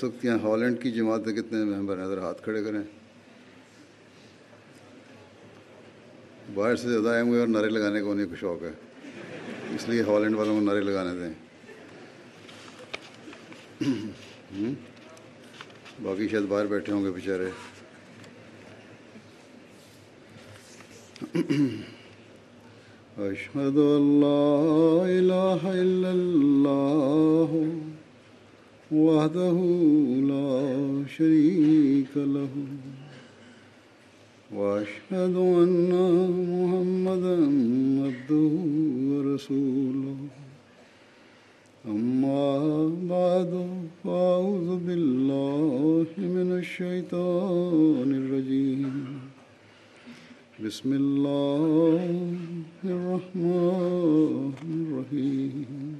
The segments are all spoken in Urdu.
اس وقت یہاں ہالینڈ کی جماعت کے کتنے ممبر ہیں؟ ذرا ہاتھ کھڑے کریں۔ باہر سے زیادہ آئے ہوئے اور نعرے لگانے کا انہیں کو شوق ہے۔ اس لیے ہالینڈ والوں کو نعرے لگانے دیں۔ باقی شاید باہر بیٹھے ہوں گے بیچارے۔ أشهد أن لا إله إلا وحده لا شريك له. وأشهد أن محمدا عبده ورسوله. أما بعد فأعوذ بالله من الشيطان الرجيم. بسم الله الرحمن الرحيم.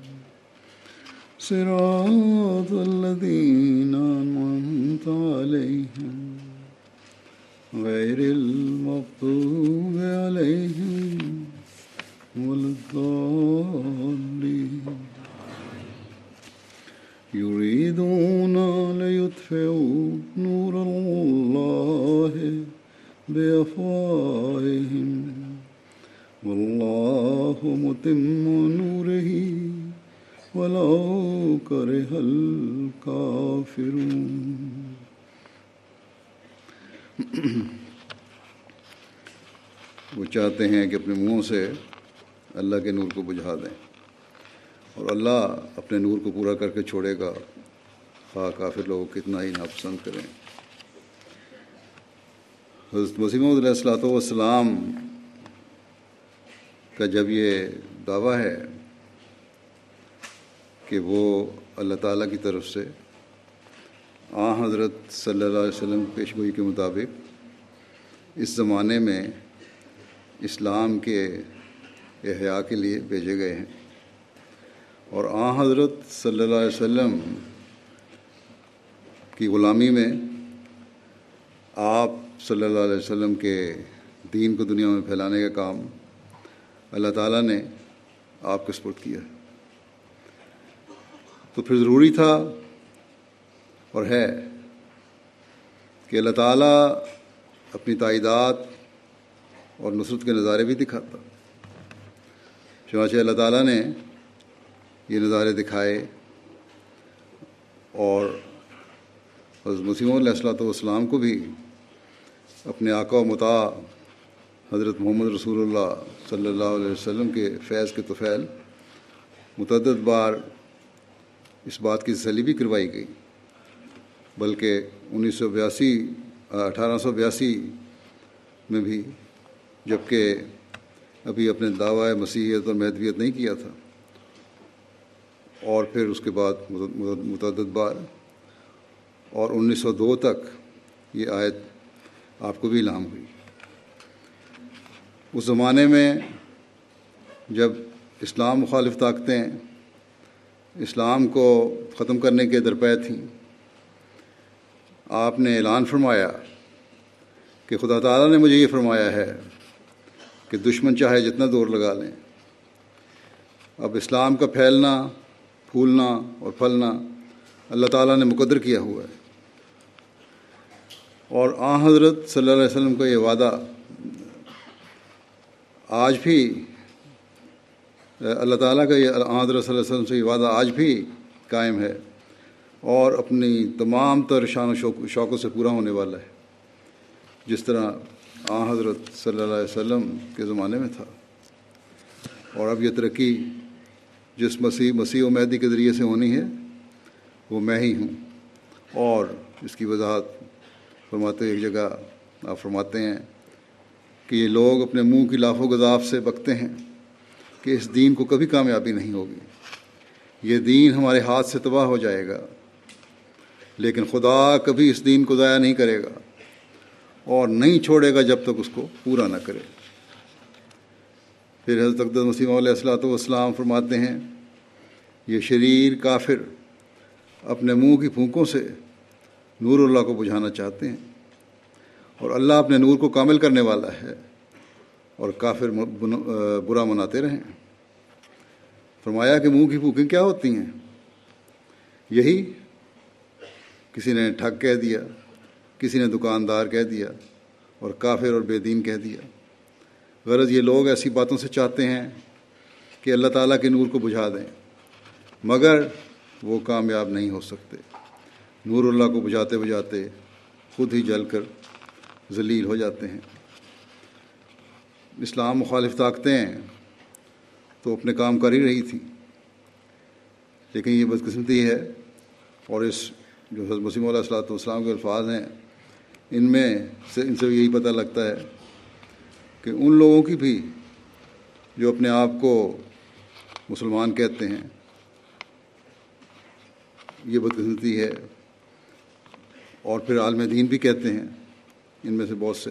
صراط الذين أنعمت عليهم غير المغضوب عليهم ولا الضالين. يريدون ليطفئوا نور الله بأفواههم. والله متم نوره ولو كره الكافرون وہ چاہتے ہیں کہ اپنے منہوں سے اللہ کے نور کو بجھا دیں اور اللہ اپنے نور کو پورا کر کے چھوڑے گا۔ خواہ کافر لوگ کتنا ہی ناپسند کریں۔ حضرت وسیم علیہ السلاۃ والسلام کا جب یہ دعویٰ ہے کہ وہ اللہ تعالیٰ کی طرف سے آ حضرت صلی اللہ علیہ وسلم پیش گوئی کے مطابق اس زمانے میں اسلام کے احیاء کے لیے بھیجے گئے ہیں اور آ حضرت صلی اللہ علیہ وسلم کی غلامی میں آپ صلی اللہ علیہ وسلم کے دین کو دنیا میں پھیلانے کا کام اللہ تعالیٰ نے آپ کے سپرد کیا ہے۔ تو پھر ضروری تھا اور ہے کہ اللہ تعالیٰ اپنی تائیدات اور نصرت کے نظارے بھی دکھاتا۔ چنانچہ اللہ تعالیٰ نے یہ نظارے دکھائے اور حضرت مسیم علیہ السلاۃ والسلام کو بھی اپنے آقا و متا حضرت محمد رسول اللہ صلی اللہ علیہ وسلم کے فیض کے توفیل متعدد بار اس بات کی تسلی بھی کروائی گئی۔ بلکہ انیس سو بیاسی، اٹھارہ سو بیاسی میں بھی جبکہ ابھی اپنے دعوی مسیحیت اور مہدویت نہیں کیا تھا۔ اور پھر اس کے بعد متعدد بار۔ اور انیس سو دو تک یہ آیت آپ کو بھی لام ہوئی۔ اس زمانے میں جب اسلام مخالف طاقتیں اسلام کو ختم کرنے کے درپے تھیں۔ آپ نے اعلان فرمایا کہ خدا تعالیٰ نے مجھے یہ فرمایا ہے کہ دشمن چاہے جتنا دور لگا لیں۔ اب اسلام کا پھیلنا، پھولنا اور پھلنا اللہ تعالیٰ نے مقدر کیا ہوا ہے۔ اور آ حضرت صلی اللہ علیہ وسلم کا یہ وعدہ آج بھی اللہ تعالیٰ کا یہ حضرت صلی اللہ علیہ وسلم سے یہ وعدہ آج بھی قائم ہے اور اپنی تمام تر شان و شوق شوقوں سے پورا ہونے والا ہے۔ جس طرح آ حضرت صلی اللہ علیہ وسلم کے زمانے میں تھا۔ اور اب یہ ترقی جس مسیح مسیح و مہدی کے ذریعے سے ہونی ہے، وہ میں ہی ہوں۔ اور اس کی وضاحت فرماتے ایک جگہ آپ فرماتے ہیں کہ یہ لوگ اپنے منہ کی لاف و گذاف سے بکتے ہیں۔ کہ اس دین کو کبھی کامیابی نہیں ہوگی۔ یہ دین ہمارے ہاتھ سے تباہ ہو جائے گا، لیکن خدا کبھی اس دین کو ضائع نہیں کرے گا اور نہیں چھوڑے گا جب تک اس کو پورا نہ کرے۔ پھر حضرت اقدس مسیم علیہ السلاۃ والسلام فرماتے ہیں، یہ شریر کافر اپنے منہ کی پھونکوں سے نور اللہ کو بجھانا چاہتے ہیں اور اللہ اپنے نور کو کامل کرنے والا ہے۔ اور کافر برا مناتے رہیں۔ فرمایا کہ منہ کی پھونکیں کیا ہوتی ہیں؟ یہی کسی نے ٹھگ کہہ دیا، کسی نے دکاندار کہہ دیا اور کافر اور بے دین کہہ دیا۔ غرض یہ لوگ ایسی باتوں سے چاہتے ہیں کہ اللہ تعالیٰ کے نور کو بجھا دیں، مگر وہ کامیاب نہیں ہو سکتے۔ نور اللہ کو بجھاتے بجھاتے خود ہی جل کر ذلیل ہو جاتے ہیں۔ اسلام مخالف طاقتیں تو اپنے کام کر ہی رہی تھی لیکن یہ بدقسمتی ہے اور اس جو حضرت مسیم علیہ السلاۃ والسلام کے الفاظ ہیں، ان میں سے ان سے یہی پتہ لگتا ہے کہ ان لوگوں کی بھی جو اپنے آپ کو مسلمان کہتے ہیں، یہ بدقسمتی ہے۔ اور پھر عالم دین بھی کہتے ہیں، ان میں سے بہت سے۔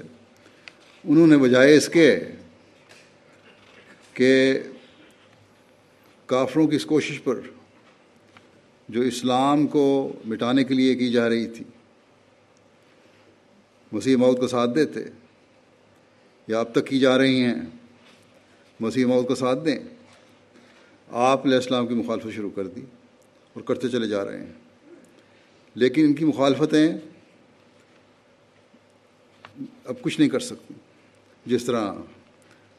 انہوں نے بجائے اس کے کہ کافروں کی اس کوشش پر جو اسلام کو مٹانے کے لیے کی جا رہی تھی، مسیح موت کو ساتھ دیتے یا اب تک کی جا رہی ہیں، مسیح موت کو ساتھ دیں، آپ علیہ السلام کی مخالفت شروع کر دی اور کرتے چلے جا رہے ہیں۔ لیکن ان کی مخالفتیں اب کچھ نہیں کر سکتی۔ جس طرح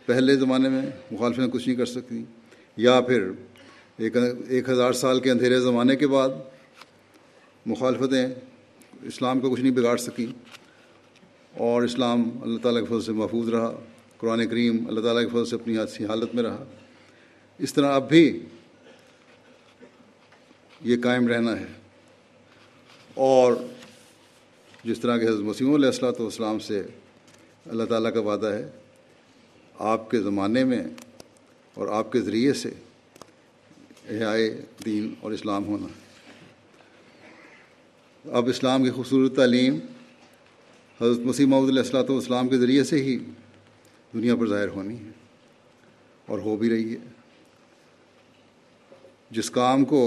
پہلے زمانے میں مخالفتیں کچھ نہیں کر سکتی، یا پھر ایک ایک ہزار سال کے اندھیرے زمانے کے بعد مخالفتیں اسلام کو کچھ نہیں بگاڑ سکیں۔ اور اسلام اللہ تعالیٰ کے فضل سے محفوظ رہا، قرآن کریم اللہ تعالیٰ کے فضل سے اپنی حادثی حالت میں رہا۔ اس طرح اب بھی یہ قائم رہنا ہے۔ اور جس طرح کہ حضرت مسیم علیہ السلاۃ والسلام سے اللہ تعالیٰ کا وعدہ ہے، آپ کے زمانے میں اور آپ کے ذریعے سے احیائے دین اور اسلام ہونا۔ اب اسلام کی خوبصورت تعلیم حضرت مسیح محمد علیہ السلاۃ والسلام کے ذریعے سے ہی دنیا پر ظاہر ہونی ہے اور ہو بھی رہی ہے۔ جس کام کو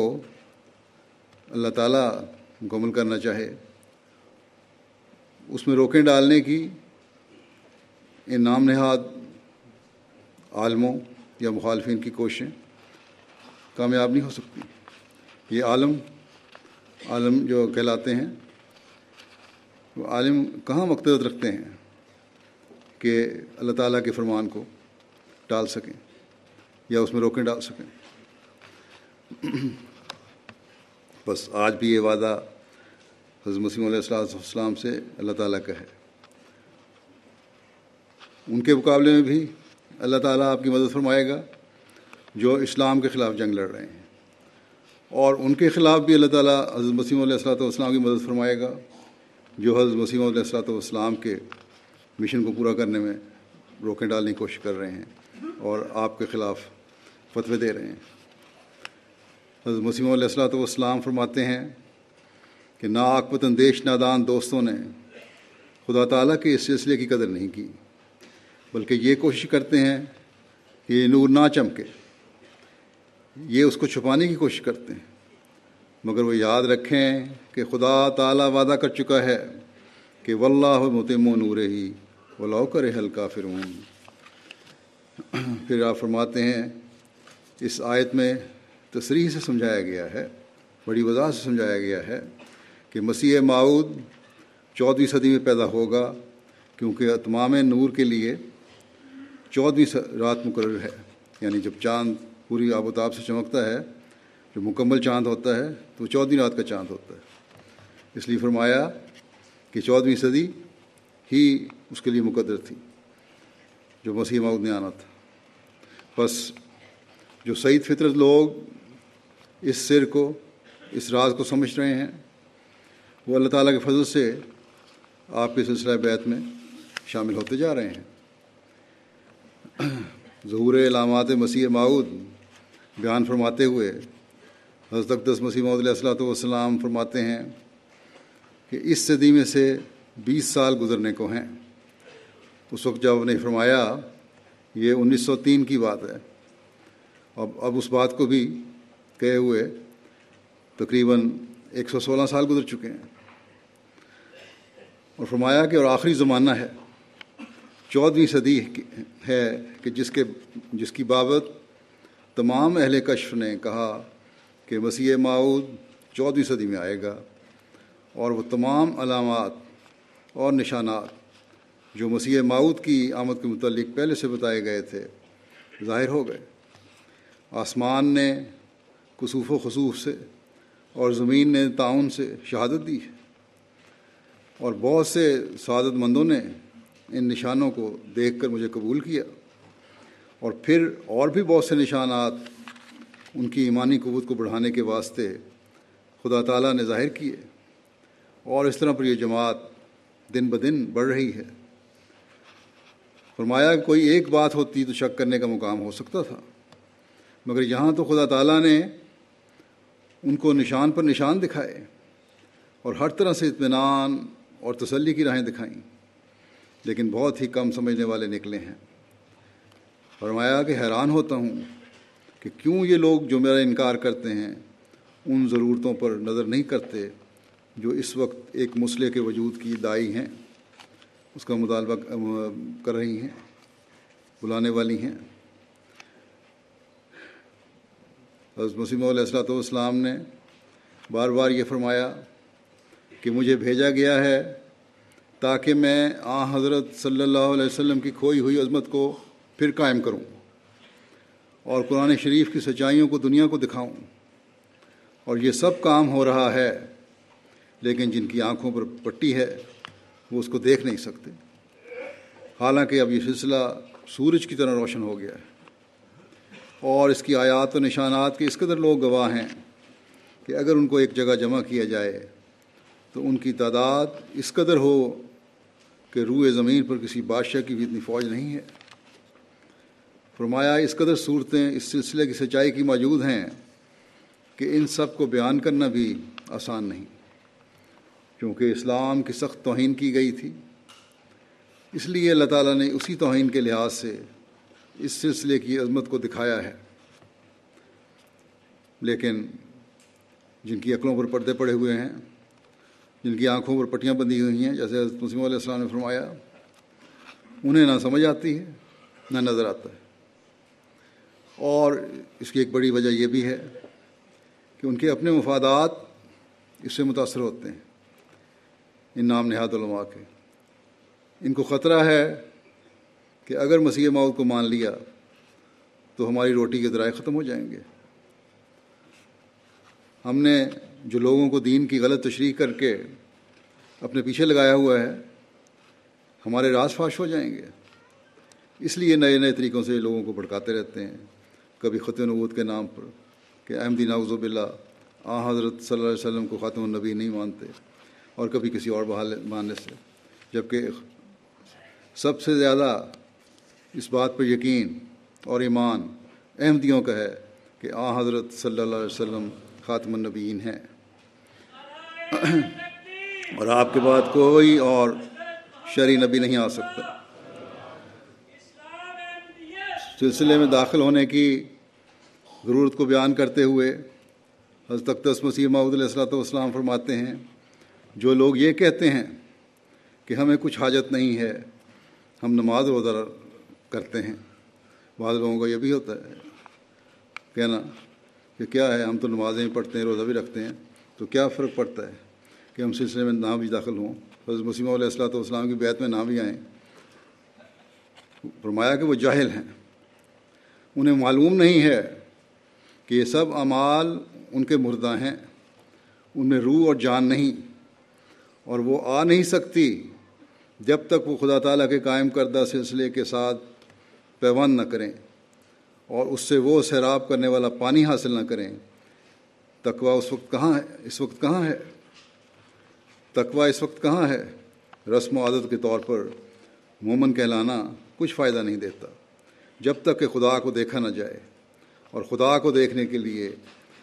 اللہ تعالیٰ مکمل کرنا چاہے، اس میں روکیں ڈالنے کی ان نام نہاد عالموں یا مخالفین کی کوششیں کامیاب نہیں ہو سکتی۔ یہ عالم عالم جو کہلاتے ہیں، وہ عالم کہاں مقتد رکھتے ہیں کہ اللہ تعالیٰ کے فرمان کو ڈال سکیں یا اس میں روکیں ڈال سکیں؟ بس آج بھی یہ وعدہ حضرت مسیم علیہ السلام سے اللہ تعالیٰ کا ہے۔ ان کے مقابلے میں بھی اللہ تعالیٰ آپ کی مدد فرمائے گا جو اسلام کے خلاف جنگ لڑ رہے ہیں۔ اور ان کے خلاف بھی اللہ تعالیٰ حضرت مسیم علیہ السلاۃ والسلام کی مدد فرمائے گا، جو حضرت مسیم علیہ السلاۃ والسلام کے مشن کو پورا کرنے میں روکیں ڈالنے کی کوشش کر رہے ہیں اور آپ کے خلاف فتوے دے رہے ہیں۔ حضرت مسیم علیہ السلاۃ والسلام فرماتے ہیں کہ نا آکبت اندیش نادان دوستوں نے خدا تعالیٰ کے اس سلسلے کی قدر نہیں کی۔ بلکہ یہ کوشش کرتے ہیں کہ یہ نور نہ چمکے۔ یہ اس کو چھپانے کی کوشش کرتے ہیں۔ مگر وہ یاد رکھیں کہ خدا تعالیٰ وعدہ کر چکا ہے کہ واللہ متم و نور ہی و کرے ہلکا فرون پھر آپ فرماتے ہیں، اس آیت میں تصریح سے سمجھایا گیا ہے، بڑی وضاح سے سمجھایا گیا ہے کہ مسیح معود چودھویں صدی میں پیدا ہوگا، کیونکہ اتمام نور کے لیے چودھویں رات مقرر ہے۔ یعنی جب چاند پوری آب و تاب سے چمکتا ہے، جو مکمل چاند ہوتا ہے، تو چودھویں رات کا چاند ہوتا ہے۔ اس لیے فرمایا کہ چودھویں صدی ہی اس کے لیے مقدر تھی، جو مسیح مود نے آنا تھا۔ بس جو سعید فطرت لوگ اس سر کو، اس راز کو سمجھ رہے ہیں، وہ اللہ تعالیٰ کے فضل سے آپ کے سلسلہ بیت میں شامل ہوتے جا رہے ہیں۔ ظہور علامات مسیح معود بیان فرماتے ہوئے حضرت اقدس مسیح محدود علیہ السلاۃ والسلام فرماتے ہیں کہ اس صدی میں سے بیس سال گزرنے کو ہیں۔ اس وقت جب نے فرمایا، یہ انیس سو تین کی بات ہے۔ اب اب اس بات کو بھی کہے ہوئے تقریباً ایک سو سولہ سال گزر چکے ہیں۔ اور فرمایا کہ اور آخری زمانہ ہے۔ چودھویں صدی ہے کہ جس کے جس کی بابت تمام اہل کشف نے کہا کہ مسیح معود چودھویں صدی میں آئے گا اور وہ تمام علامات اور نشانات جو مسیح معود کی آمد کے متعلق پہلے سے بتائے گئے تھے، ظاہر ہو گئے۔ آسمان نے کسوف و خصوف سے اور زمین نے تعاون سے شہادت دی ہے اور بہت سے سعادت مندوں نے ان نشانوں کو دیکھ کر مجھے قبول کیا اور پھر اور بھی بہت سے نشانات ان کی ایمانی قوت کو بڑھانے کے واسطے خدا تعالیٰ نے ظاہر کیے اور اس طرح پر یہ جماعت دن بدن بڑھ رہی ہے۔ فرمایا کوئی ایک بات ہوتی تو شک کرنے کا مقام ہو سکتا تھا، مگر یہاں تو خدا تعالیٰ نے ان کو نشان پر نشان دکھائے اور ہر طرح سے اطمینان اور تسلی کی راہیں دکھائیں۔ لیکن بہت ہی کم سمجھنے والے نکلے ہیں۔ فرمایا کہ حیران ہوتا ہوں کہ کیوں یہ لوگ جو میرا انکار کرتے ہیں ان ضرورتوں پر نظر نہیں کرتے جو اس وقت ایک مسئلے کے وجود کی دائی ہیں۔ اس کا مطالبہ کر رہی ہیں، بلانے والی ہیں۔ حضرت مسیم علیہ السلاۃ والسلام نے بار بار یہ فرمایا کہ مجھے بھیجا گیا ہے تاکہ میں آ حضرت صلی اللہ علیہ وسلم کی کھوئی ہوئی عظمت کو پھر قائم کروں اور قرآن شریف کی سچائیوں کو دنیا کو دکھاؤں اور یہ سب کام ہو رہا ہے، لیکن جن کی آنکھوں پر پٹی ہے، وہ اس کو دیکھ نہیں سکتے۔ حالانکہ اب یہ سلسلہ سورج کی طرح روشن ہو گیا ہے۔ اور اس کی آیات و نشانات کے اس قدر لوگ گواہ ہیں کہ اگر ان کو ایک جگہ جمع کیا جائے تو ان کی تعداد اس قدر ہو کہ روئے زمین پر کسی بادشاہ کی بھی اتنی فوج نہیں ہے۔ فرمایا، اس قدر صورتیں، اس سلسلے کی سچائی کی موجود ہیں کہ ان سب کو بیان کرنا بھی آسان نہیں۔ کیونکہ اسلام کی سخت توہین کی گئی تھی، اس لیے اللہ تعالیٰ نے اسی توہین کے لحاظ سے اس سلسلے کی عظمت کو دکھایا ہے۔ لیکن جن کی عقلوں پر پردے پڑے ہوئے ہیں جن کی آنکھوں پر پٹیاں بندھی ہوئی ہیں، جیسے حضرت مسلم علیہ السلام نے فرمایا، انہیں نہ سمجھ آتی ہے، نہ نظر آتا ہے۔ اور اس کی ایک بڑی وجہ یہ بھی ہے کہ ان کے اپنے مفادات اس سے متاثر ہوتے ہیں۔ ان نام نہاد علماء کے۔ ان کو خطرہ ہے کہ اگر مسیح موت کو مان لیا تو ہماری روٹی کے ذرائع ختم ہو جائیں گے۔ ہم نے جو لوگوں کو دین کی غلط تشریح کر کے اپنے پیچھے لگایا ہوا ہے، ہمارے راز فاش ہو جائیں گے۔ اس لیے نئے نئے طریقوں سے لوگوں کو بھڑکاتے رہتے ہیں۔ کبھی خطِ نبوت کے نام پر کہ احمدی ناوزب اللہ آ حضرت صلی اللہ علیہ وسلم کو خاتم النبی نہیں مانتے، اور کبھی کسی اور بحال ماننے سے۔ جبکہ سب سے زیادہ اس بات پر یقین اور ایمان احمدیوں کا ہے کہ آ حضرت صلی اللہ علیہ وسلم خاتم النبیین ہیں۔ اور آپ کے بعد کوئی اور شرعی نبی نہیں آ سکتا۔ سلسلے میں داخل ہونے کی ضرورت کو بیان کرتے ہوئے حضرت اقدس مسیح محدود علیہ السلۃ والسلام فرماتے ہیں، جو لوگ یہ کہتے ہیں کہ ہمیں کچھ حاجت نہیں ہے، ہم نماز روزہ کرتے ہیں۔ بعض لوگوں کا یہ بھی ہوتا ہے، کہنا کہ کیا ہے، ہم تو نمازیں بھی پڑھتے ہیں، روزہ بھی رکھتے ہیں۔ تو کیا فرق پڑتا ہے کہ ہم سلسلے میں نہ بھی داخل ہوں؟ حضرت مسیم علیہ السلۃ والسلام کی بیت میں نہ بھی آئیں۔ فرمایا کہ وہ جاہل ہیں۔ انہیں معلوم نہیں ہے کہ یہ سب اعمال ان کے مردہ ہیں۔ ان میں روح اور جان نہیں۔ اور وہ آ نہیں سکتی جب تک وہ خدا تعالیٰ کے قائم کردہ سلسلے کے ساتھ پیوند نہ کریں اور اس سے وہ سیراب کرنے والا پانی حاصل نہ کریں۔ تقوا اس وقت کہاں ہے؟ اس وقت کہاں ہے؟ تقوا اس وقت کہاں ہے؟ رسم و عادت کے طور پر مومن کہلانا کچھ فائدہ نہیں دیتا۔ جب تک کہ خدا کو دیکھا نہ جائے اور خدا کو دیکھنے کے لیے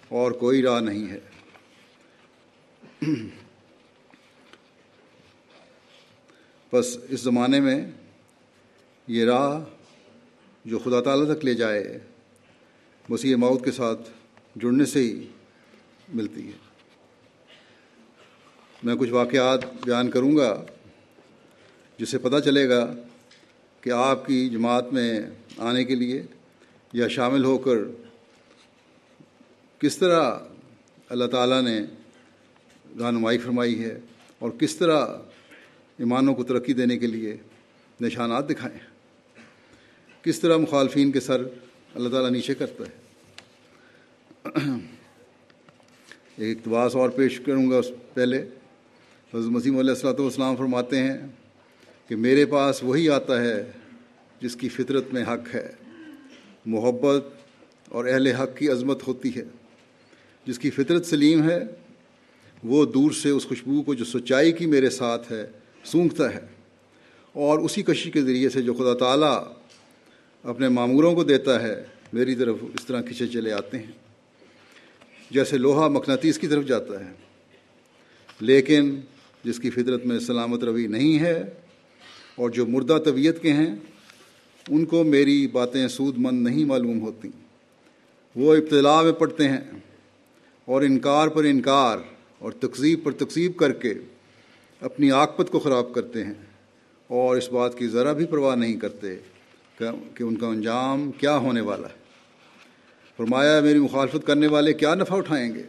اور کوئی راہ نہیں ہے۔ بس اس زمانے میں یہ راہ جو خدا تعالیٰ تک لے جائے مسیح موت کے ساتھ جڑنے سے ہی ملتی ہے میں کچھ واقعات بیان کروں گا جس سے پتہ چلے گا کہ آپ کی جماعت میں آنے کے لیے یا شامل ہو کر کس طرح اللہ تعالیٰ نے رہنمائی فرمائی ہے اور کس طرح ایمانوں کو ترقی دینے کے لیے نشانات دکھائیں کس طرح مخالفین کے سر اللہ تعالیٰ نیچے کرتا ہے۔ ایک اقتباس اور پیش کروں گا اس پہلے۔ حضرت مسیم علیہ السلاۃ والسلام فرماتے ہیں کہ میرے پاس وہی آتا ہے جس کی فطرت میں حق ہے۔ محبت اور اہل حق کی عظمت ہوتی ہے۔ جس کی فطرت سلیم ہے، وہ دور سے اس خوشبو کو جو سچائی کی میرے ساتھ ہے، سونگتا ہے۔ اور اسی کشی کے ذریعے سے جو خدا تعالیٰ اپنے معموروں کو دیتا ہے، میری طرف اس طرح کھچے چلے آتے ہیں۔ جیسے لوہا مقناطیس کی طرف جاتا ہے۔ لیکن جس کی فطرت میں سلامت روی نہیں ہے اور جو مردہ طبیعت کے ہیں، ان کو میری باتیں سود مند نہیں معلوم ہوتی۔ وہ ابتلاع میں پڑتے ہیں اور انکار پر انکار اور تقزیب پر تقزیب کر کے اپنی آکپت کو خراب کرتے ہیں۔ اور اس بات کی ذرا بھی پرواہ نہیں کرتے کہ ان کا انجام کیا ہونے والا ہے۔ فرمایا میری مخالفت کرنے والے کیا نفع اٹھائیں گے؟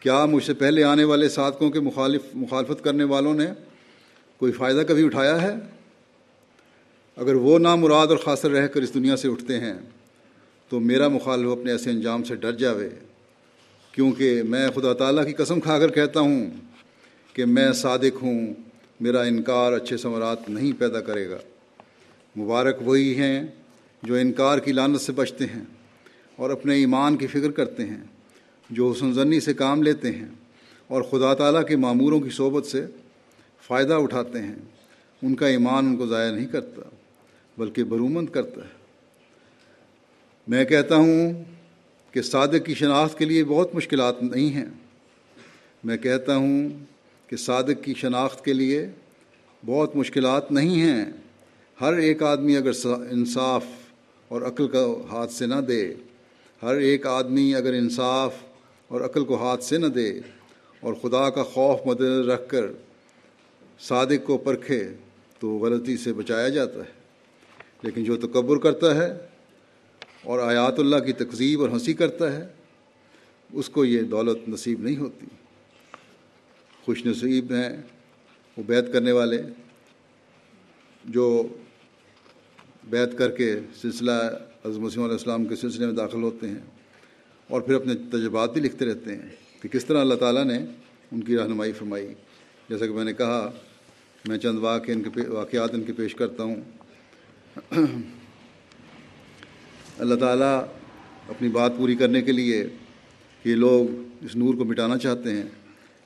کیا مجھ سے پہلے آنے والے ساتھوں کے مخالف، مخالفت کرنے والوں نے کوئی فائدہ کبھی اٹھایا ہے؟ اگر وہ نامراد اور خاصر رہ کر اس دنیا سے اٹھتے ہیں، تو میرا مخالف اپنے ایسے انجام سے ڈر جاوے۔ کیونکہ میں خدا تعالیٰ کی قسم کھا کر کہتا ہوں کہ میں صادق ہوں، میرا انکار اچھے ثمرات نہیں پیدا کرے گا۔ مبارک وہی ہیں جو انکار کی لانت سے بچتے ہیں۔ اور اپنے ایمان کی فکر کرتے ہیں، جو حسن زنی سے کام لیتے ہیں اور خدا تعالیٰ کے معموروں کی صحبت سے فائدہ اٹھاتے ہیں۔ ان کا ایمان ان کو ضائع نہیں کرتا، بلکہ برومند کرتا ہے۔ میں کہتا ہوں کہ صادق کی شناخت کے لیے بہت مشکلات نہیں ہیں۔ میں کہتا ہوں کہ صادق کی شناخت کے لیے بہت مشکلات نہیں ہیں۔ ہر ایک آدمی اگر انصاف اور عقل کا ہاتھ سے نہ دے ہر ایک آدمی اگر انصاف اور عقل کو ہاتھ سے نہ دے اور خدا کا خوف مد رکھ کر صادق کو پرکھے تو غلطی سے بچایا جاتا ہے۔ لیکن جو تکبر کرتا ہے اور آیات اللہ کی تقزیب اور ہنسی کرتا ہے، اس کو یہ دولت نصیب نہیں ہوتی۔ خوش نصیب ہیں وہ بیت کرنے والے، جو بیت کر کے سلسلہ عظم وسیم علیہ السلام کے سلسلے میں داخل ہوتے ہیں اور پھر اپنے تجربات بھی لکھتے رہتے ہیں کہ کس طرح اللہ تعالیٰ نے ان کی رہنمائی فرمائی۔ جیسا کہ میں نے کہا، میں چند واقع ان کے واقعات ان کے پیش کرتا ہوں۔ اللہ تعالیٰ اپنی بات پوری کرنے کے لیے یہ لوگ اس نور کو مٹانا چاہتے ہیں،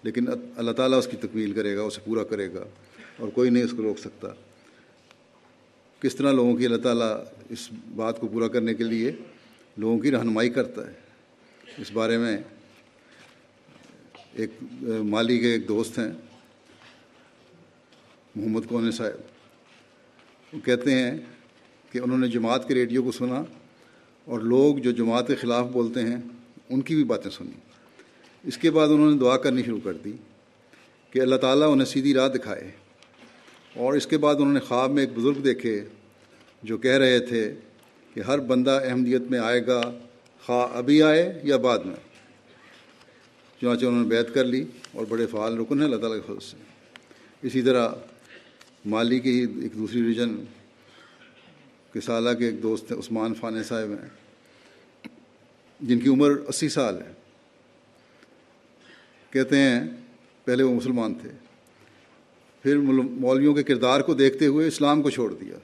لیکن اللہ تعالیٰ اس کی تکمیل کرے گا، اسے پورا کرے گا اور کوئی نہیں اس کو روک سکتا۔ کس طرح لوگوں کی اللہ تعالیٰ اس بات کو پورا کرنے کے لیے لوگوں کی رہنمائی کرتا ہے؟ اس بارے میں ایک مالی کے ایک دوست ہیں، محمد کون صاحب؟ وہ کہتے ہیں کہ انہوں نے جماعت کے ریڈیو کو سنا اور لوگ جو جماعت کے خلاف بولتے ہیں، ان کی بھی باتیں سنی اس کے بعد انہوں نے دعا کرنی شروع کر دی کہ اللہ تعالیٰ انہیں سیدھی راہ دکھائے۔ اور اس کے بعد انہوں نے خواب میں ایک بزرگ دیکھے جو کہہ رہے تھے کہ ہر بندہ احمدیت میں آئے گا، خواہ ابھی آئے یا بعد میں۔ چنانچہ انہوں نے بیت کر لی اور بڑے فعال رکن ہیں، اللہ تعالیٰ کے سے۔ اسی طرح مالی کی ایک دوسری ریجن کے سالہ کے ایک دوست ہیں، عثمان فان صاحب ہیں، جن کی عمر اسی سال ہے۔ کہتے ہیں، پہلے وہ مسلمان تھے۔ پھر مولویوں کے کردار کو دیکھتے ہوئے اسلام کو چھوڑ دیا۔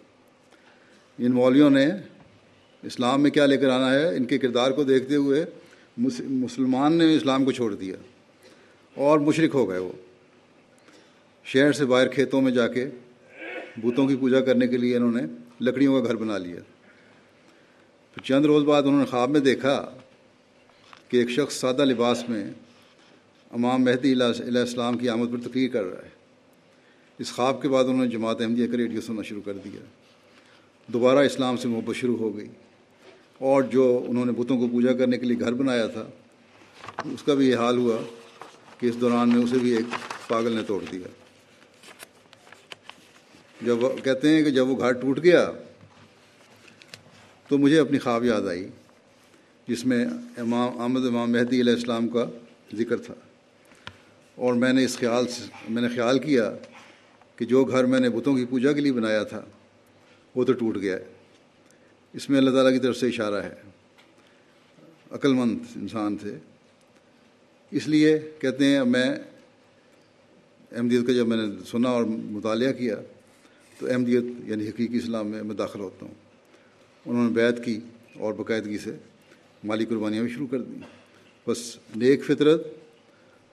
ان مولویوں نے اسلام میں کیا لے کر آنا ہے؟ ان کے کردار کو دیکھتے ہوئے مسلمان نے اسلام کو چھوڑ دیا اور مشرق ہو گئے وہ۔ شہر سے باہر کھیتوں میں جا کے بتوں کی پوجا کرنے کے لیے انہوں نے لکڑیوں کا گھر بنا لیا۔ چند روز بعد انہوں نے خواب میں دیکھا کہ ایک شخص سادہ لباس میں امام مہدی علیہ السلام کی آمد پر تقریر کر رہا ہے۔ اس خواب کے بعد انہوں نے جماعت احمدیہ کا ریڈیو سننا شروع کر دیا۔ دوبارہ اسلام سے محبت شروع ہو گئی۔ اور جو انہوں نے بتوں کو پوجا کرنے کے لیے گھر بنایا تھا، اس کا بھی یہ حال ہوا کہ اس دوران میں اسے بھی ایک پاگل نے توڑ دیا۔ جب کہتے ہیں کہ جب وہ گھر ٹوٹ گیا، تو مجھے اپنی خواب یاد آئی، جس میں امام احمد امام مہدی علیہ السلام کا ذکر تھا۔ اور میں نے اس خیال سے، میں نے خیال کیا کہ جو گھر میں نے بتوں کی پوجا کے لیے بنایا تھا، وہ تو ٹوٹ گیا ہے۔ اس میں اللہ تعالیٰ کی طرف سے اشارہ ہے۔ عقل مند انسان تھے۔ اس لیے کہتے ہیں میں احمدیت کا جب میں نے سنا اور مطالعہ کیا، تو احمدیت یعنی حقیقی اسلام میں میں داخل ہوتا ہوں۔ انہوں نے بیت کی اور باقاعدگی سے مالی قربانیاں بھی شروع کر دیں۔ بس نیک فطرت،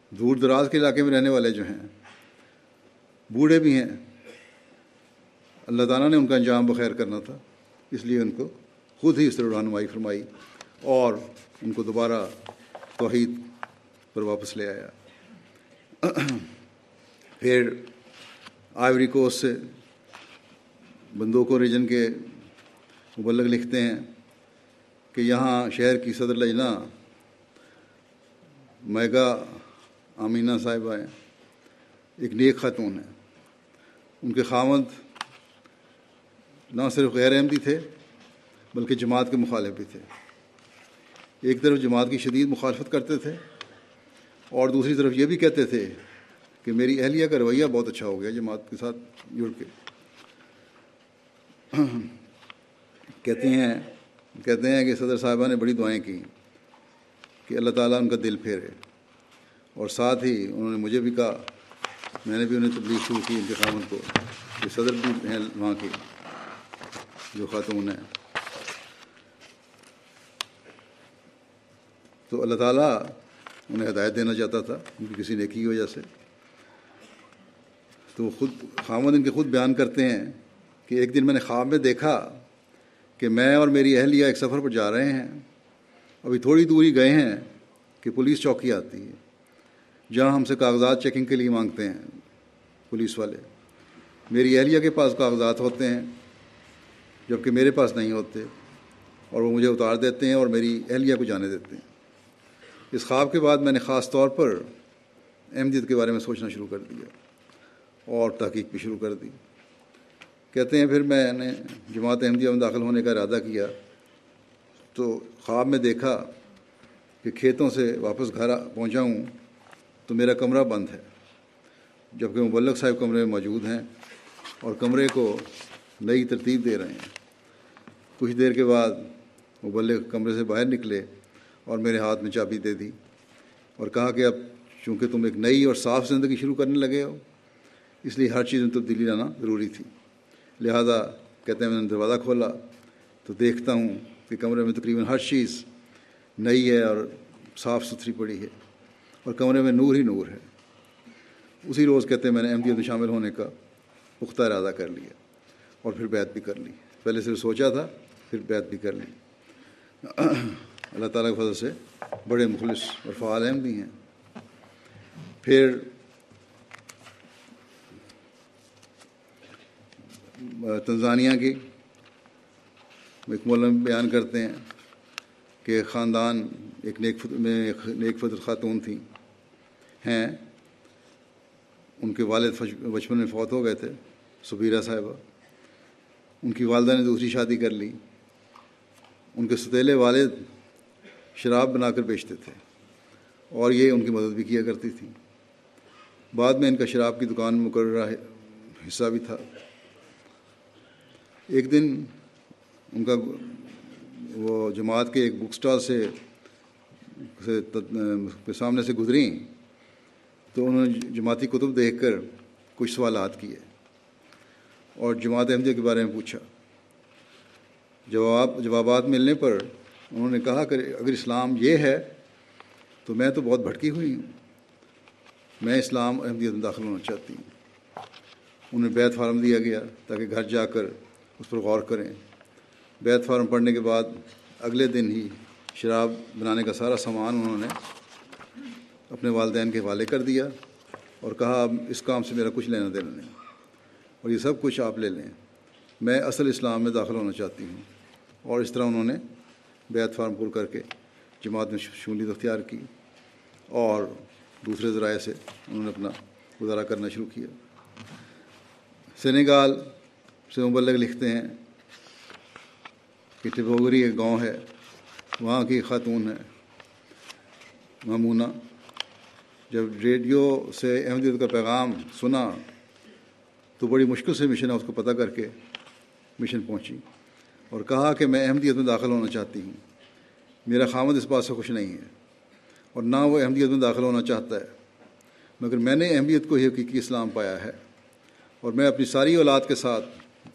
دور دراز کے علاقے میں رہنے والے جو ہیں بوڑھے بھی ہیں۔ اللہ تعالیٰ نے ان کا انجام بخیر کرنا تھا، اس لیے ان کو خود ہی اس طرح رہنمائی فرمائی اور ان کو دوبارہ توحید پر واپس لے آیا۔ پھر آئیوری کوسٹ سے بندوقو ریجن کے مبلغ لکھتے ہیں کہ یہاں شہر کی صدر لجنا میگا آمینہ صاحبہ ہیں۔ ایک نیک خاتون ہیں۔ ان کے خامد نہ صرف غیر احمدی تھے، بلکہ جماعت کے مخالف بھی تھے۔ ایک طرف جماعت کی شدید مخالفت کرتے تھے اور دوسری طرف یہ بھی کہتے تھے کہ میری اہلیہ کا رویہ بہت اچھا ہو گیا، جماعت کے ساتھ جڑ کے۔ کہتے ہیں کہتے ہیں کہ صدر صاحبہ نے بڑی دعائیں کی کہ اللہ تعالیٰ ان کا دل پھیرے۔ اور ساتھ ہی انہوں نے مجھے بھی کہا میں نے بھی انہیں تبلیغ شروع کی انتخاب کو۔ کہ صدر بھی ہیں وہاں کی جو خاتون ہیں۔ تو اللہ تعالیٰ انہیں ہدایت دینا چاہتا تھا، ان کی کسی نیکی کی وجہ سے۔ تو خود خامد ان کے خود بیان کرتے ہیں کہ ایک دن میں نے خواب میں دیکھا کہ میں اور میری اہلیہ ایک سفر پر جا رہے ہیں۔ ابھی تھوڑی دوری گئے ہیں کہ پولیس چوکی آتی ہے۔ جہاں ہم سے کاغذات چیکنگ کے لیے مانگتے ہیں، پولیس والے۔ میری اہلیہ کے پاس کاغذات ہوتے ہیں، جبکہ میرے پاس نہیں ہوتے، اور وہ مجھے اتار دیتے ہیں اور میری اہلیہ کو جانے دیتے ہیں۔ اس خواب کے بعد میں نے خاص طور پر احمدیت کے بارے میں سوچنا شروع کر دیا اور تحقیق بھی شروع کر دی۔ کہتے ہیں، پھر میں نے جماعت احمدیہ میں داخل ہونے کا ارادہ کیا، تو خواب میں دیکھا کہ کھیتوں سے واپس گھر پہنچا ہوں۔ تو میرا کمرہ بند ہے۔ جبکہ مبلغ صاحب کمرے میں موجود ہیں اور کمرے کو نئی ترتیب دے رہے ہیں۔ کچھ دیر کے بعد مبلغ کمرے سے باہر نکلے اور میرے ہاتھ میں چابی دے دی اور کہا کہ اب چونکہ تم ایک نئی اور صاف زندگی شروع کرنے لگے ہو، اس لیے ہر چیز میں تبدیلی لانا ضروری تھی۔ لہذا کہتے ہیں میں نے دروازہ کھولا تو دیکھتا ہوں کہ کمرے میں تقریباً ہر چیز نئی ہے اور صاف ستھری پڑی ہے۔ اور کمرے میں نور ہی نور ہے۔ اسی روز کہتے ہیں میں نے احمدیت میں شامل ہونے کا پختہ ارادہ کر لیا اور پھر بیت بھی کر لی۔ پہلے صرف سوچا تھا، پھر بیت بھی کر لی۔ اللہ تعالیٰ کے فضل سے بڑے مخلص اور فعال اہم بھی ہیں۔ پھر تنزانیہ کی ایک مولم بیان کرتے ہیں کہ خاندان ایک نیک میں ایک نیک فطر خاتون تھیں۔ ہیں۔ ان کے والد بچپن میں فوت ہو گئے تھے، سبیرہ صاحبہ۔ ان کی والدہ نے دوسری شادی کر لی۔ ان کے ستیلے والد شراب بنا کر بیچتے تھے اور یہ ان کی مدد بھی کیا کرتی تھی۔ بعد میں ان کا شراب کی دکان مقررہ حصہ بھی تھا۔ ایک دن ان کا وہ جماعت کے ایک بک اسٹال سے سامنے سے گزریں۔ تو انہوں نے جماعتی کتب دیکھ کر کچھ سوالات کیے اور جماعت احمدیہ کے بارے میں پوچھا۔ جواب جوابات ملنے پر انہوں نے کہا کہ اگر اسلام یہ ہے تو میں تو بہت بھٹکی ہوئی ہوں۔ میں اسلام احمدیت میں داخل ہونا چاہتی ہوں۔ انہیں بیت فارم دیا گیا تاکہ گھر جا کر اس پر غور کریں۔ بیت فارم پڑھنے کے بعد اگلے دن ہی شراب بنانے کا سارا سامان انہوں نے اپنے والدین کے حوالے کر دیا اور کہا اس کام سے میرا کچھ لینا دینا نہیں، اور یہ سب کچھ آپ لے لیں۔ میں اصل اسلام میں داخل ہونا چاہتی ہوں۔ اور اس طرح انہوں نے بیت فارم پر کر کے جماعت میں شمولیت اختیار کی اور دوسرے ذرائع سے انہوں نے اپنا گزارا کرنا شروع کیا۔ سینیگال سے مبلغ لکھتے ہیں کہ ٹبوگری ایک گاؤں ہے، وہاں کی خاتون ہے مامونہ۔ جب ریڈیو سے احمدیت کا پیغام سنا تو بڑی مشکل سے مشن اس کو پتہ کر کے مشن پہنچی اور کہا کہ میں احمدیت میں داخل ہونا چاہتی ہوں۔ میرا خامد اس بات سے خوش نہیں ہے اور نہ وہ احمدیت میں داخل ہونا چاہتا ہے۔ مگر میں نے احمدیت کو ہی حقیقی اسلام پایا ہے اور میں اپنی ساری اولاد کے ساتھ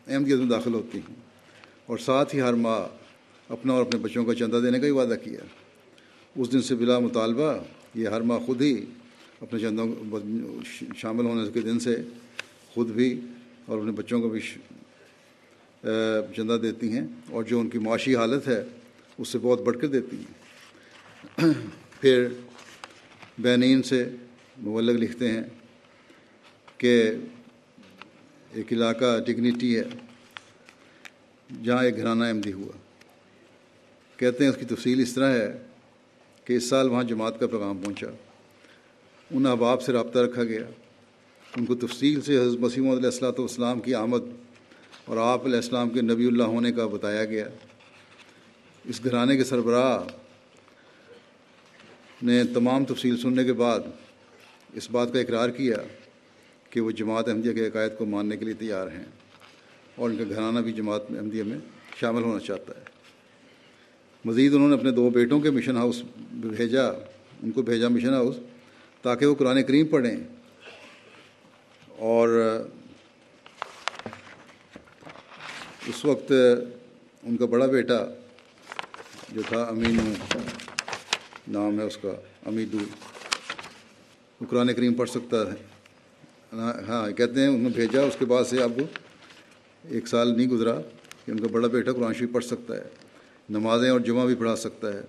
احمدیت میں داخل ہوتی ہوں اور ساتھ ہی ہر ماہ اپنا اور اپنے بچوں کا چندہ دینے کا ہی وعدہ کیا۔ اس دن سے بلا مطالبہ یہ ہر ماہ خود ہی اپنے چندوں شامل ہونے کے دن سے خود بھی اور اپنے بچوں کو بھی چندہ دیتی ہیں اور جو ان کی معاشی حالت ہے، اس سے بہت بڑھ کر دیتی ہیں۔ پھر بینین سے مبلغ لکھتے ہیں کہ ایک علاقہ ڈگنیٹی ہے جہاں ایک گھرانہ احمدی ہوا۔ کہتے ہیں اس کی تفصیل اس طرح ہے کہ اس سال وہاں جماعت کا پیغام پہنچا۔ ان احباب سے رابطہ رکھا گیا۔ ان کو تفصیل سے حضرت مسیم علیہ السلاۃ والسلام کی آمد اور آپ علیہ السلام کے نبی اللہ ہونے کا بتایا گیا۔ اس گھرانے کے سربراہ نے تمام تفصیل سننے کے بعد اس بات کا اقرار کیا کہ وہ جماعت احمدیہ کے عقائد کو ماننے کے لیے تیار ہیں اور ان کا گھرانہ بھی جماعت احمدیہ میں شامل ہونا چاہتا ہے۔ مزید انہوں نے اپنے دو بیٹوں کے مشن ہاؤس بھیجا، ان کو بھیجا مشن ہاؤس تاکہ وہ قرآن کریم پڑھیں۔ اور اس وقت ان کا بڑا بیٹا جو تھا، امین نام ہے اس کا، امیدو، وہ قرآن کریم پڑھ سکتا ہے۔ ہاں کہتے ہیں، انہوں نے بھیجا، اس کے بعد سے اب ایک سال نہیں گزرا کہ ان کا بڑا بیٹا قرآن شریف پڑھ سکتا ہے۔ نمازیں اور جمعہ بھی پڑھا سکتا ہے۔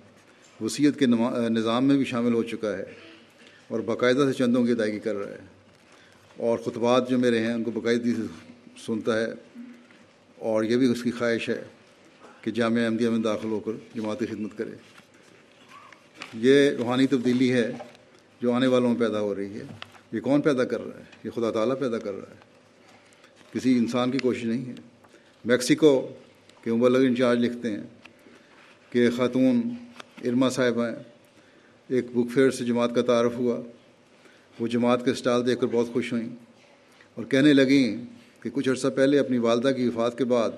وصیت کے نظام میں بھی شامل ہو چکا ہے۔ اور باقاعدہ سے چندوں کی ادائیگی کر رہا ہے اور خطبات جو میرے ہیں، ان کو باقاعدگی سے سنتا ہے۔ اور یہ بھی اس کی خواہش ہے کہ جامعہ احمدیہ میں داخل ہو کر جماعتی خدمت کرے۔ یہ روحانی تبدیلی ہے جو آنے والوں میں پیدا ہو رہی ہے۔ یہ کون پیدا کر رہا ہے؟ یہ خدا تعالیٰ پیدا کر رہا ہے۔ کسی انسان کی کوشش نہیں ہے۔ میکسیکو کے مبلغ انچارج لکھتے ہیں کہ خاتون ارما صاحبہ ایک بک فیئر سے جماعت کا تعارف ہوا۔ وہ جماعت کے اسٹال دیکھ کر بہت خوش ہوئیں اور کہنے لگیں کہ کچھ عرصہ پہلے اپنی والدہ کی وفات کے بعد،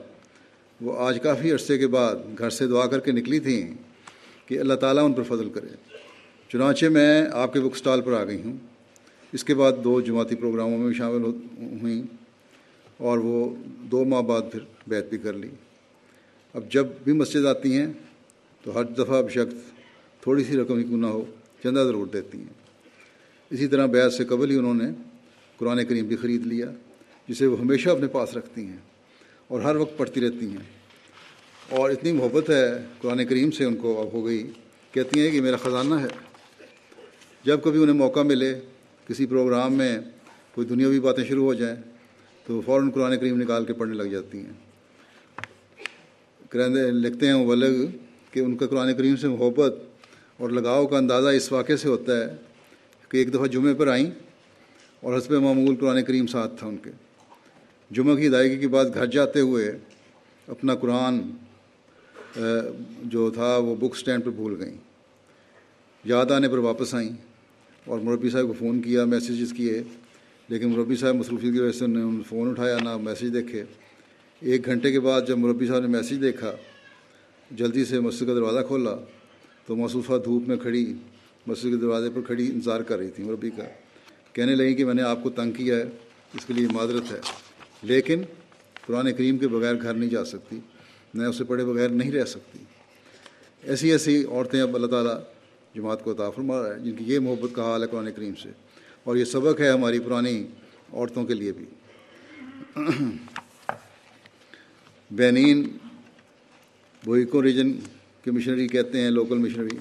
وہ آج کافی عرصے کے بعد گھر سے دعا کر کے نکلی تھیں کہ اللہ تعالیٰ ان پر فضل کرے۔ چنانچہ میں آپ کے بک اسٹال پر آ گئی ہوں۔ اس کے بعد دو جماعتی پروگراموں میں بھی شامل ہوئیں اور وہ دو ماہ بعد پھر بیت بھی کر لی۔ اب جب بھی مسجد آتی ہیں تو ہر دفعہ شخص تھوڑی سی رقم ہی کیوں نہ ہو، چندہ ضرور دیتی ہیں۔ اسی طرح بیعت سے قبل ہی انہوں نے قرآن کریم بھی خرید لیا، جسے وہ ہمیشہ اپنے پاس رکھتی ہیں اور ہر وقت پڑھتی رہتی ہیں۔ اور اتنی محبت ہے قرآن کریم سے ان کو اب ہو گئی، کہتی ہیں کہ میرا خزانہ ہے۔ جب کبھی انہیں موقع ملے کسی پروگرام میں کوئی دنیاوی باتیں شروع ہو جائیں، تو فوراً قرآن کریم نکال کے پڑھنے لگ جاتی ہیں۔ لکھتے ہیں مبلغ کہ ان کا قرآن کریم سے محبت اور لگاؤ کا اندازہ اس واقعے سے ہوتا ہے کہ ایک دفعہ جمعے پر آئیں اور حسب معمول قرآن کریم ساتھ تھا ان کے۔ جمعہ کی ادائیگی کے بعد گھر جاتے ہوئے اپنا قرآن جو تھا وہ بک سٹینڈ پہ بھول گئیں۔ یاد آنے پر واپس آئیں اور مربی صاحب کو فون کیا میسیجز کیے۔ لیکن مربی صاحب مصروفیت کی وجہ سے انہوں نے فون اٹھایا، نہ میسیج دیکھے۔ ایک گھنٹے کے بعد جب مربی صاحب نے میسیج دیکھا، جلدی سے مسجد کا دروازہ کھولا۔ تو مصروفہ دھوپ میں کھڑی، مسجد کے دروازے پر کھڑی انتظار کر رہی تھی مربی کا۔ کہنے لگی کہ میں نے آپ کو تنگ کیا ہے، اس کے لیے معذرت ہے۔ لیکن قرآن کریم کے بغیر گھر نہیں جا سکتی میں اسے پڑھے بغیر نہیں رہ سکتی۔ ایسی ایسی عورتیں اب اللہ تعالیٰ جماعت کو عطا فرما رہا ہے، جن کی یہ محبت کا حال ہے قرآن کریم سے۔ اور یہ سبق ہے ہماری پرانی عورتوں کے لیے بھی۔ بینین بوئیکو ریجن کے مشنری کہتے ہیں لوکل مشنری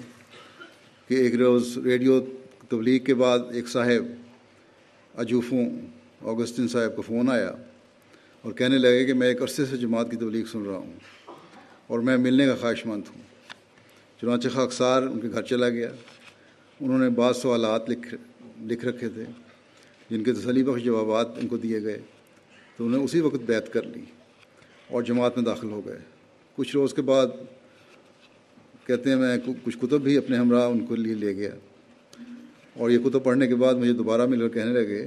کہ ایک روز ریڈیو تبلیغ کے بعد ایک صاحب اجوفوں اوگسٹن صاحب کو فون آیا اور کہنے لگے کہ میں ایک عرصے سے جماعت کی تبلیغ سن رہا ہوں اور میں ملنے کا خواہش مند ہوں۔ چنانچہ خاکسار ان کے گھر چلا گیا۔ انہوں نے بعض سوالات لکھ لکھ رکھے تھے، جن کے تسلی بخش جوابات ان کو دیے گئے۔ تو انہیں اسی وقت بیت کر لی اور جماعت میں داخل ہو گئے۔ کچھ روز کے بعد کہتے ہیں، میں کچھ کتب بھی اپنے ہمراہ ان کو لیے لے گیا۔ اور یہ کتب پڑھنے کے بعد مجھے دوبارہ مل کر کہنے لگے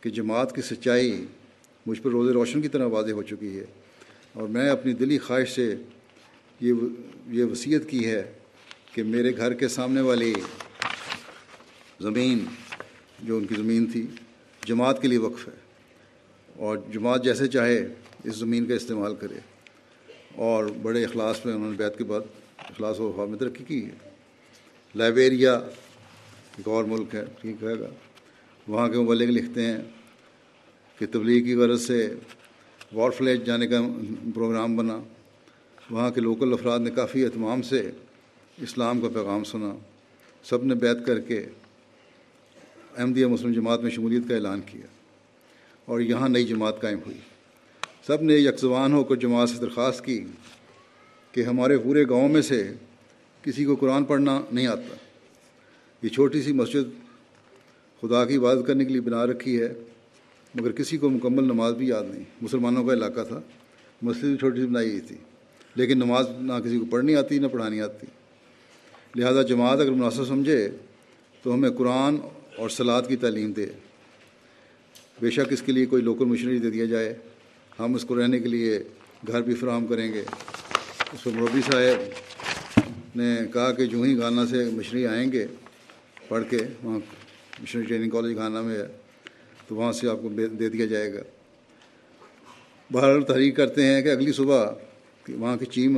کہ جماعت کی سچائی مجھ پر روز روشن کی طرح واضح ہو چکی ہے اور میں اپنی دلی خواہش سے یہ یہ وصیت کی ہے کہ میرے گھر کے سامنے والی زمین جو ان کی زمین تھی، جماعت کے لیے وقف ہے اور جماعت جیسے چاہے اس زمین کا استعمال کرے۔ اور بڑے اخلاص میں انہوں نے بیت کے بعد اخلاص و وفا میں ترقی کی ہے؟ لائبیریا ایک اور ملک ہے، ٹھیک رہے گا۔ وہاں کے مبلغ لکھتے ہیں کہ تبلیغ کی غرض سے وار فلیج جانے کا پروگرام بنا۔ وہاں کے لوکل افراد نے کافی اہتمام سے اسلام کا پیغام سنا۔ سب نے بیت کر کے احمدیہ مسلم جماعت میں شمولیت کا اعلان کیا۔ اور یہاں نئی جماعت قائم ہوئی۔ سب نے یکزبان ہو کر جماعت سے درخواست کی۔ کہ ہمارے پورے گاؤں میں سے کسی کو قرآن پڑھنا نہیں آتا۔ یہ چھوٹی سی مسجد خدا کی عبادت کرنے کے لیے بنا رکھی ہے، مگر کسی کو مکمل نماز بھی یاد نہیں۔ مسلمانوں کا علاقہ تھا، مسجد بھی چھوٹی سی بنائی ہوئی تھی، لیکن نماز نہ کسی کو پڑھنی آتی، نہ پڑھانی آتی۔ لہذا جماعت اگر مناسب سمجھے تو ہمیں قرآن اور سلاد کی تعلیم دے۔ بے شک اس کے لیے کوئی لوکل مشنری دے دیا جائے۔ ہم اس کو رہنے کے لیے گھر بھی فراہم کریں گے۔ اس پر صاحب نے کہا کہ جو ہی گانا سے مشنری آئیں گے، پڑھ کے وہاں مشنری ٹریننگ کالج گانا میں ہے، تو وہاں سے آپ کو دے دیا جائے گا۔ باہر تحریک کرتے ہیں کہ اگلی صبح وہاں کی چیف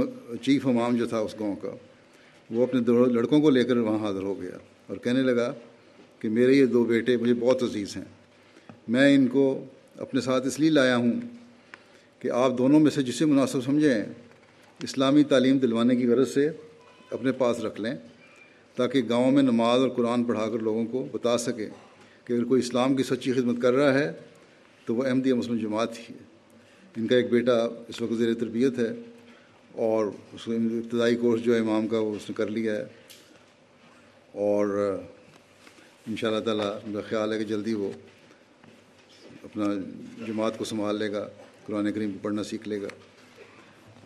چیف امام جو تھا اس گاؤں کا، وہ اپنے دو لڑکوں کو لے کر وہاں حاضر ہو گیا اور کہنے لگا کہ میرے یہ دو بیٹے مجھے بہت عزیز ہیں۔ میں ان کو اپنے ساتھ اس لیے لایا ہوں کہ آپ دونوں میں سے جسے مناسب سمجھیں اسلامی تعلیم دلوانے کی غرض سے اپنے پاس رکھ لیں تاکہ گاؤں میں نماز اور قرآن پڑھا کر لوگوں کو بتا سکے کہ اگر کوئی اسلام کی سچی خدمت کر رہا ہے تو وہ احمدیہ مسلم جماعت ہی ہے۔ ان کا ایک بیٹا اس وقت زیر تربیت ہے اور اس کو ابتدائی کورس جو ہے امام کا وہ اس نے کر لیا ہے۔ اور ان شاء اللہ تعالیٰ میرا خیال ہے کہ جلدی وہ اپنا جماعت کو سنبھال لے گا، قرآن کریم پڑھنا سیکھ لے گا۔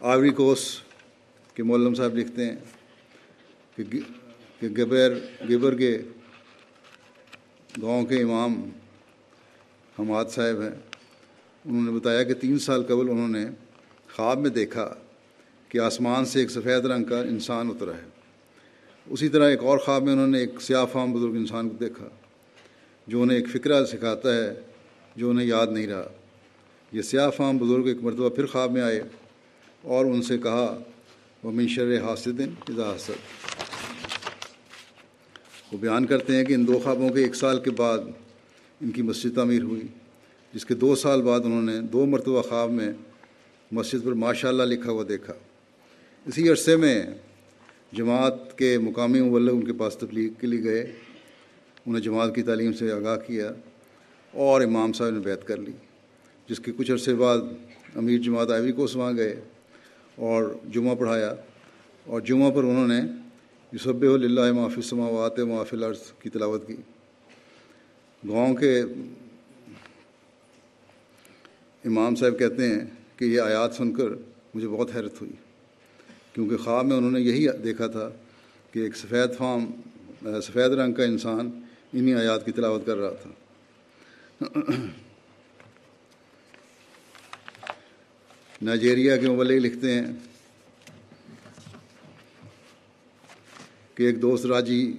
آوری کوس کے مولم صاحب لکھتے ہیں کہ گبیر گبر کے گاؤں کے امام حماد صاحب ہیں۔ انہوں نے بتایا کہ تین سال قبل انہوں نے خواب میں دیکھا کہ آسمان سے ایک سفید رنگ کا انسان اترا ہے۔ اسی طرح ایک اور خواب میں انہوں نے ایک سیاہ فام بزرگ انسان کو دیکھا جو انہیں ایک فکرہ سکھاتا ہے جو انہیں یاد نہیں رہا۔ یہ سیاہ فام بزرگ ایک مرتبہ پھر خواب میں آئے۔ اور ان سے کہا وہ منشر حاصدن اذا حسد۔ وہ بیان کرتے ہیں کہ ان دو خوابوں کے ایک سال کے بعد ان کی مسجد تعمیر ہوئی، جس کے دو سال بعد انہوں نے دو مرتبہ خواب میں مسجد پر ماشاء اللہ لکھا ہوا دیکھا۔ اسی عرصے میں جماعت کے مقامی مبلغ ان کے پاس تبلیغ کے لیے گئے۔ انہیں جماعت کی تعلیم سے آگاہ کیا اور امام صاحب نے بیت کر لی، جس کے کچھ عرصے بعد امیر جماعت آئیوری کوس وہاں گئے۔ اور جمعہ پڑھایا اور جمعہ پر انہوں نے یوسب اللہ معافی سماوات معافی العرض کی تلاوت کی۔ گاؤں کے امام صاحب کہتے ہیں کہ یہ آیات سن کر مجھے بہت حیرت ہوئی، کیونکہ خواب میں انہوں نے یہی دیکھا تھا کہ ایک سفید فام، سفید رنگ کا انسان انہی آیات کی تلاوت کر رہا تھا۔ نائجیریا کے مبلغ لکھتے ہیں کہ ایک دوست راجی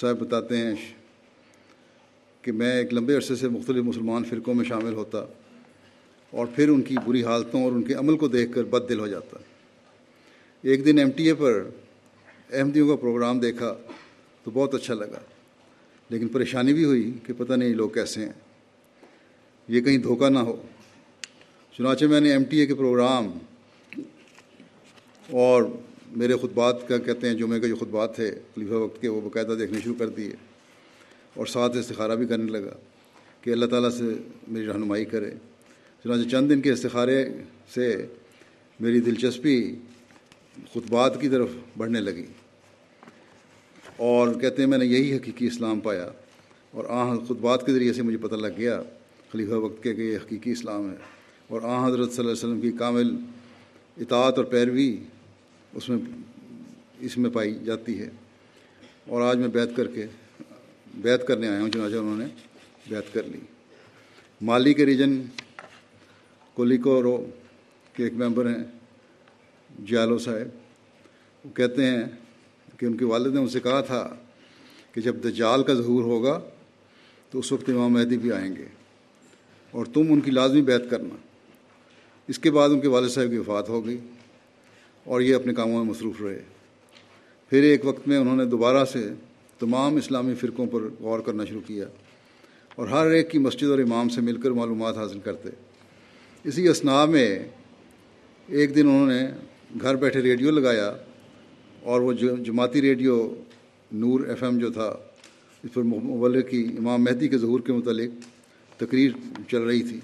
صاحب بتاتے ہیں کہ میں ایک لمبے عرصے سے مختلف مسلمان فرقوں میں شامل ہوتا اور پھر ان کی بری حالتوں اور ان کے عمل کو دیکھ کر بد دل ہو جاتا۔ ایک دن ایم ٹی اے پر احمدیوں کا پروگرام دیکھا تو بہت اچھا لگا، لیکن پریشانی بھی ہوئی کہ پتہ نہیں لوگ کیسے ہیں۔ یہ کہیں دھوکہ نہ ہو۔ چنانچہ میں نے ایم ٹی اے کے پروگرام اور میرے خطبات کا کہتے ہیں جمعے کے جو خطبات تھے، خلیفہ وقت کے وہ باقاعدہ دیکھنے شروع کر دیے اور ساتھ استخارہ بھی کرنے لگا کہ اللہ تعالیٰ سے میری رہنمائی کرے۔ چنانچہ چند دن کے استخارے سے میری دلچسپی خطبات کی طرف بڑھنے لگی اور کہتے ہیں، میں نے یہی حقیقی اسلام پایا اور آ خطبات کے ذریعے سے مجھے پتہ لگ گیا خلیفہ وقت کے کہ یہ حقیقی اسلام ہے۔ اور آ حضرت صلی اللہ علیہ وسلم کی کامل اطاعت اور پیروی اس میں اس میں پائی جاتی ہے۔ اور آج میں بیت کر کے بیت کرنے آیا ہوں، چنانچہ انہوں نے بیت کر لی۔ مالی کے ریجن کولیکو رو کے ایک ممبر ہیں، جیالو صاحب۔ وہ کہتے ہیں کہ ان کے والد نے ان سے کہا تھا کہ جب دجال کا ظہور ہوگا تو اس وقت امام مہدی بھی آئیں گے اور تم ان کی لازمی بیت کرنا۔ اس کے بعد ان کے والد صاحب کی وفات ہو گئی اور یہ اپنے کاموں میں مصروف رہے۔ پھر ایک وقت میں انہوں نے دوبارہ سے تمام اسلامی فرقوں پر غور کرنا شروع کیا اور ہر ایک کی مسجد اور امام سے مل کر معلومات حاصل کرتے۔ اسی اسنا میں ایک دن انہوں نے گھر بیٹھے ریڈیو لگایا اور وہ جماعتی ریڈیو نور ایف ایم جو تھا، اس پر مبلغ کی امام مہدی کے ظہور کے متعلق تقریر چل رہی تھی۔